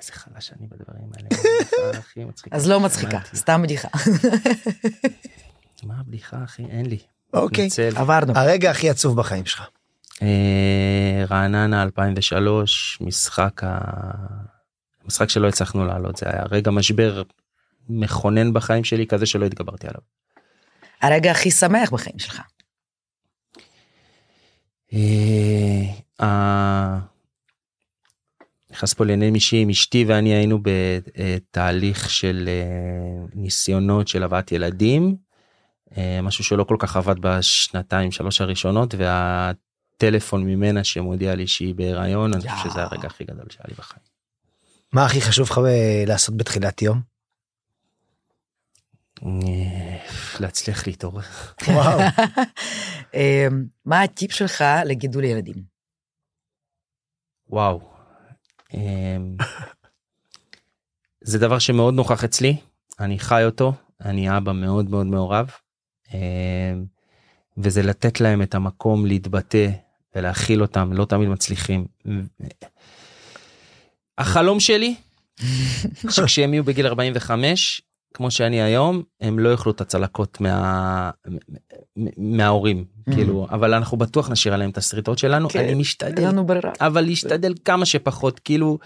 איזה חלש אני בדברים האלה. הבדיחה הכי מצחיקה אז לא מצחיקה. סתם בדיחה. מה הבדיחה הכי? אין לי. אוקיי. מתנצל. עברנו. הרגע הכי עצוב בחיים שלך. אה, רעננה 2003, משחק ה... משחק שלא הצלחנו לעלות, זה היה רגע משבר מכונן בחיים שלי, כזה שלא התגברתי עליו. הרגע הכי שמח בחיים שלך. אה, נכנס פה לעניינים אישיים, אשתי ואני היינו בתהליך של אה, ניסיונות של הבאת ילדים. אה, משהו שלא כל כך עבד בשנתיים שלוש הראשונות והטלפון ממנה שמודיע לי שהיא בהיריון אני חושב שזה הרגע הכי גדול שהיה לי בחיים. מה הכי חשוב לך אה, לעשות בתחילת יום? אה, להצליח להתעורר. וואו. מה הטיפ שלך לגידול ילדים? וואו. זה דבר שמאוד נוכח אצלי, אני חי אותו, אני אבא מאוד מאוד מעורב, וזה לתת להם את המקום להתבטא ולהכיל אותם, לא תמיד מצליחים. החלום שלי, שכשהם יהיו בגיל 45, כמו שאני היום, הם לא יאכלו את הצלקות מה... מההורים, כאילו, אבל אנחנו בטוח נשאיר עליהם את השריטות שלנו, כן, אני משתדל. אבל להשתדל כמה שפחות כאילו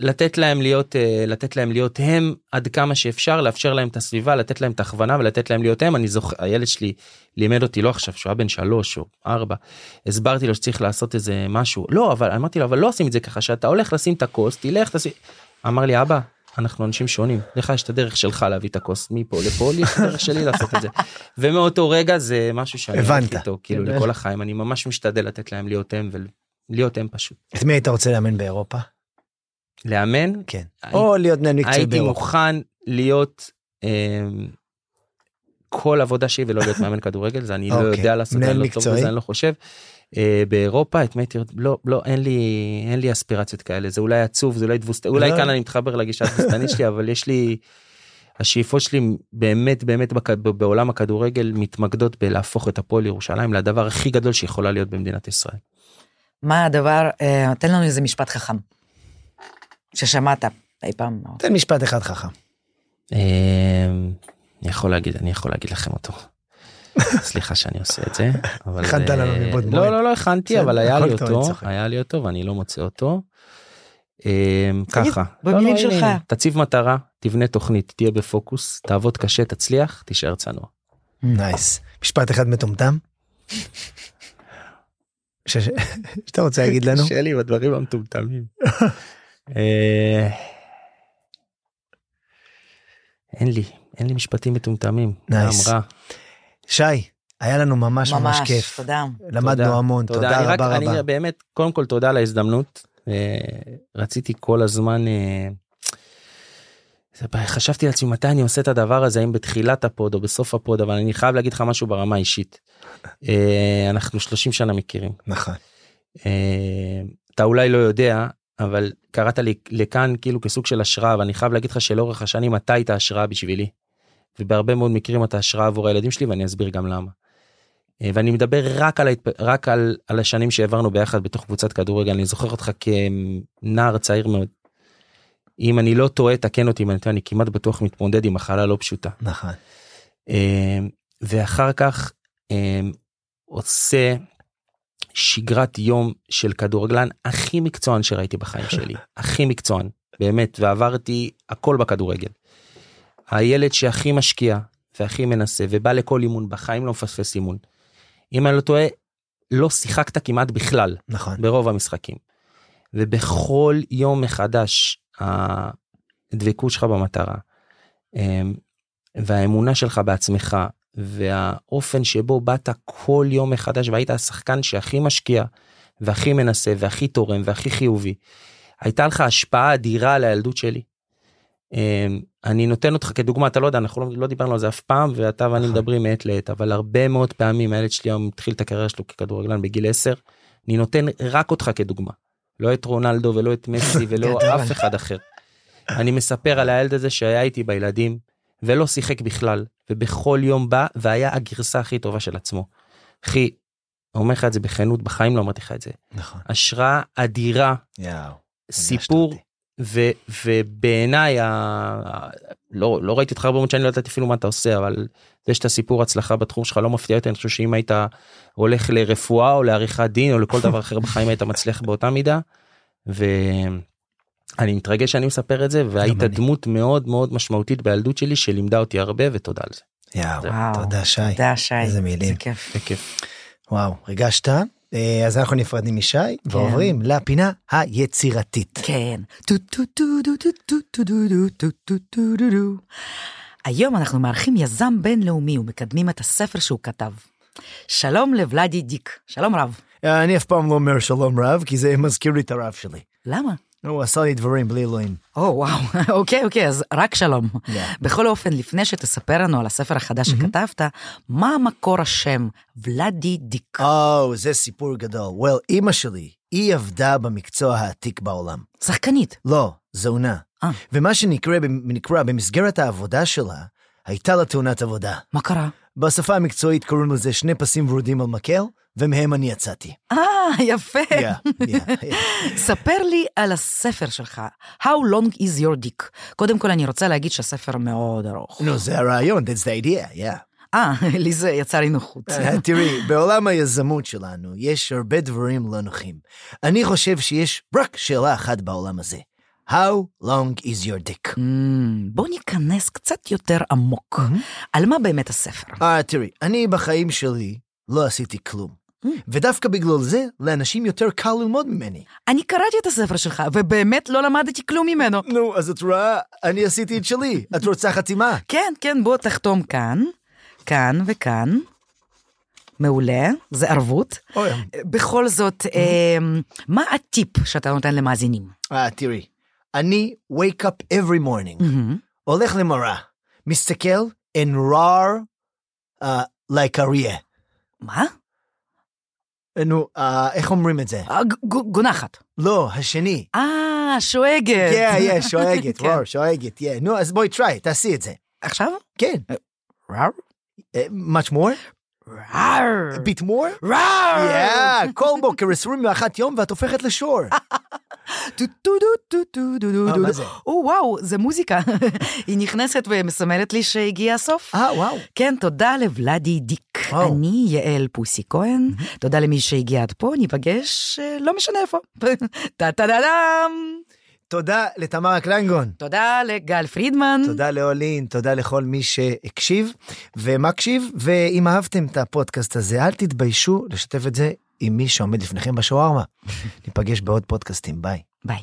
לתת להם להיות אה, לתת להם להיות הם עד כמה שאפשר לאפשר להם את הסביבה לתת להם את ההכוונה ולתת להם להיות הם אני זוכר הילד שלי לימד אותי לא עכשיו שהוא היה בן שלוש או ארבע הסברתי לו שצריך לעשות איזה משהו לא אבל אמרתי לו אבל לא עושים את זה ככה שאתה הולך לשים את הכוס תלך תשים אמר לי אבא אנחנו אנשים שונים לך יש את הדרך שלך להביא את הכוס מפה לפה לי יש את הדרך שלי לעשות את זה ומאותו רגע זה משהו שאני הבנת. איתו כאילו כן. לכל החיים אני ממש משתדל לתת להם להיות הם ולהיות הם פשוט. את מי היית רוצה לאמן באירופה? לאמן כן. הי- או להיות מנהל מקצועי הייתי. מוכן להיות אמ, כל עבודה שלי ולא להיות מאמן כדורגל זה אני לא אוקיי. יודע לעשות אני לא טוב? בזה אני לא חושב. אה, באירופה את מי הייתי לא לא אין לי אין לי אספירציות כאלה זה אולי עצוב זה אולי תבוסת אולי לא. כאן אני מתחבר לגישה התבוסתנית שלי אבל יש לי. השאיפות שלי באמת באמת בכ- בעולם הכדורגל מתמקדות בלהפוך את הפועל ירושלים לדבר הכי גדול שיכולה להיות במדינת ישראל. מה הדבר, אה, תן לנו איזה משפט חכם. ששמעת אי פעם. תן משפט אחד חכם. אמ, אני יכול להגיד אני יכול להגיד לכם אותו. סליחה שאני עושה את זה הכנת לנו אה, מבעוד מועד. לא לא לא הכנתי אבל היה לי אותו. היה לי אותו ואני לא מוצא אותו. אמ, ככה במילים לא, לא, שלך. תציב מטרה תבנה תוכנית תהיה בפוקוס תעבוד קשה תצליח תישאר צנוע. נייס. משפט אחד מטומטם? שאתה רוצה להגיד לנו? קשה לי בדברים המטומטמים. אה, אין לי אין לי משפטים מטומטמים. נייס. שי, היה לנו ממש ממש ממש, כיף. תודה. למדנו תודה, המון, תודה רק- רבה אני רבה. באמת, קודם כל תודה על ההזדמנות. אה, רציתי כל הזמן, אה, חשבתי לעצמי מתי אני עושה את הדבר הזה, האם בתחילת הפוד או בסוף הפוד, אבל אני חייב להגיד לך משהו ברמה האישית. אנחנו 30 שנה מכירים. נכון. אתה אולי לא יודע, אבל קראת לי לכאן כאילו כסוג של השראה, ואני חייב להגיד לך שלאורך השנים אתה היית השראה בשבילי. ובהרבה מאוד מקרים אתה השראה עבור הילדים שלי, ואני אסביר גם למה. אה, ואני מדבר רק על, ההתפ... רק על, על השנים שהעברנו ביחד בתוך קבוצת כדורגל, אני זוכר אותך כנער צעיר מאוד. אם אני לא טועה, תקן אותי אם אני טועה, אני כמעט בטוח מתמודד עם מחלה לא פשוטה. נכון. אה, ואחר כך אה, עושה שגרת יום של כדורגלן הכי מקצוען שראיתי בחיים שלי, הכי מקצוען, באמת, ועברתי הכל בכדורגל. הילד שהכי משקיע והכי מנסה ובא לכל אימון, בחיים לא מפספס אימון. אם אני לא טועה, לא שיחקת כמעט בכלל נכון. ברוב המשחקים. ובכל יום מחדש הדבקות שלך במטרה אמ, והאמונה שלך בעצמך והאופן שבו באת כל יום מחדש והיית השחקן שהכי משקיע והכי מנסה והכי תורם והכי חיובי. הייתה לך השפעה אדירה על הילדות שלי. אמ, אני נותן אותך כדוגמה אתה לא יודע אנחנו לא, לא דיברנו על זה אף פעם ואתה ואני נכון. מדברים מעת לעת אבל הרבה מאוד פעמים הילד שלי היום התחיל את הקריירה שלו ככדורגלן בגיל 10 אני נותן רק אותך כדוגמה לא את רונלדו ולא את מסי ולא. אף אחד אחר. אני מספר על הילד הזה שהיה איתי בילדים ולא שיחק בכלל ובכל יום בא והיה הגרסה הכי טובה של עצמו. אחי, אומר לך את זה בכנות בחיים לא אמרתי לך את זה נכון. השראה אדירה יאו. סיפור. ו, ובעיניי ה... לא לא ראיתי אותך הרבה מאוד שנים לא ידעתי אפילו מה אתה עושה אבל זה שאתה סיפור הצלחה בתחום שלך לא מפתיע אותי אני חושב שאם היית הולך לרפואה או לעריכת דין או לכל דבר אחר בחיים היית מצליח באותה מידה. אני מתרגש שאני מספר את זה והיית דמות מאוד מאוד משמעותית בילדות שלי שלימדה אותי הרבה ותודה על זה. יאו, תודה שי. תודה שי. איזה מילים. זה כיף. וואו, ריגשת? אה, אז אנחנו נפרדים משי כן. ועוברים לפינה היצירתית. כן. היום אנחנו מארחים יזם בינלאומי ומקדמים את הספר שהוא כתב. שלום לוולאדי דיק. שלום רב. אה, אני אף פעם לא אומר שלום רב, כי זה מזכיר לי את הרב שלי. למה? הוא עשה לי דברים בלי אלוהים. או וואו, אוקיי אוקיי, אז רק שלום. Yeah. בכל אופן, לפני שתספר לנו על הספר החדש שכתבת, מה מקור השם ולאדי דיק? או, זה סיפור גדול. well, אימא שלי, היא עבדה במקצוע העתיק בעולם. שחקנית. לא, זונה. אה. ומה שנקרא נקרא במסגרת העבודה שלה, הייתה לה תאונת עבודה. מה קרה? בשפה המקצועית קוראים לזה שני פסים ורודים על מקל, ומהם אני יצאתי. אה, יפה. Yeah, yeah, yeah. ספר לי על הספר שלך, How long is your dick? קודם כל אני רוצה להגיד שהספר מאוד ארוך. נו, זה הרעיון, that's the idea, yeah. אה, לי זה יצר לי נוחות. אה, תראי, בעולם היזמות שלנו יש הרבה דברים לא נוחים. אני חושב שיש רק שאלה אחת בעולם הזה. How long is your dick? Mm, בוא ניכנס קצת יותר עמוק. על מה באמת הספר? אה, תראי, אני בחיים שלי לא עשיתי כלום. ודווקא בגלל זה, לאנשים יותר קל ללמוד ממני. אני קראתי את הספר שלך, ובאמת לא למדתי כלום ממנו. נו, אז את רואה, אני עשיתי את שלי. את רוצה חתימה? כן, כן, בוא תחתום כאן, כאן וכאן. מעולה, זה ערבות. אוי. בכל זאת, אה, מה הטיפ שאתה נותן למאזינים? אה, תראי, אני wake up every morning, הולך למראה, מסתכל and roar uh, like אריה. מה? נו, אה, איך אומרים את זה? אה, גונחת. לא, השני. אה, שואגת. כן, כן, שואגת, כן. רור, שואגת, yeah. נו, אז בואי, try, תעשי את זה. עכשיו? כן. ראר? אה, much more? ראר. a bit more? ראר. yeah, כל בוקר 21 יום ואת הופכת לשור. אה? או וואו, זה מוזיקה. היא נכנסת ומסמלת לי שהגיע הסוף. אה, וואו. כן, תודה לוולאדי דיק. אני יעל פוסי כהן, תודה למי שהגיע עד פה, ניפגש אה, לא משנה איפה. טה טה דה דם. תודה לתמרה קליינגון. תודה לגל פרידמן. תודה לאולין, תודה לכל מי שהקשיב ומקשיב, ואם אהבתם את הפודקאסט הזה, אל תתביישו לשתף את זה עם מי שעומד לפניכם בשווארמה. ניפגש בעוד פודקאסטים, ביי. ביי.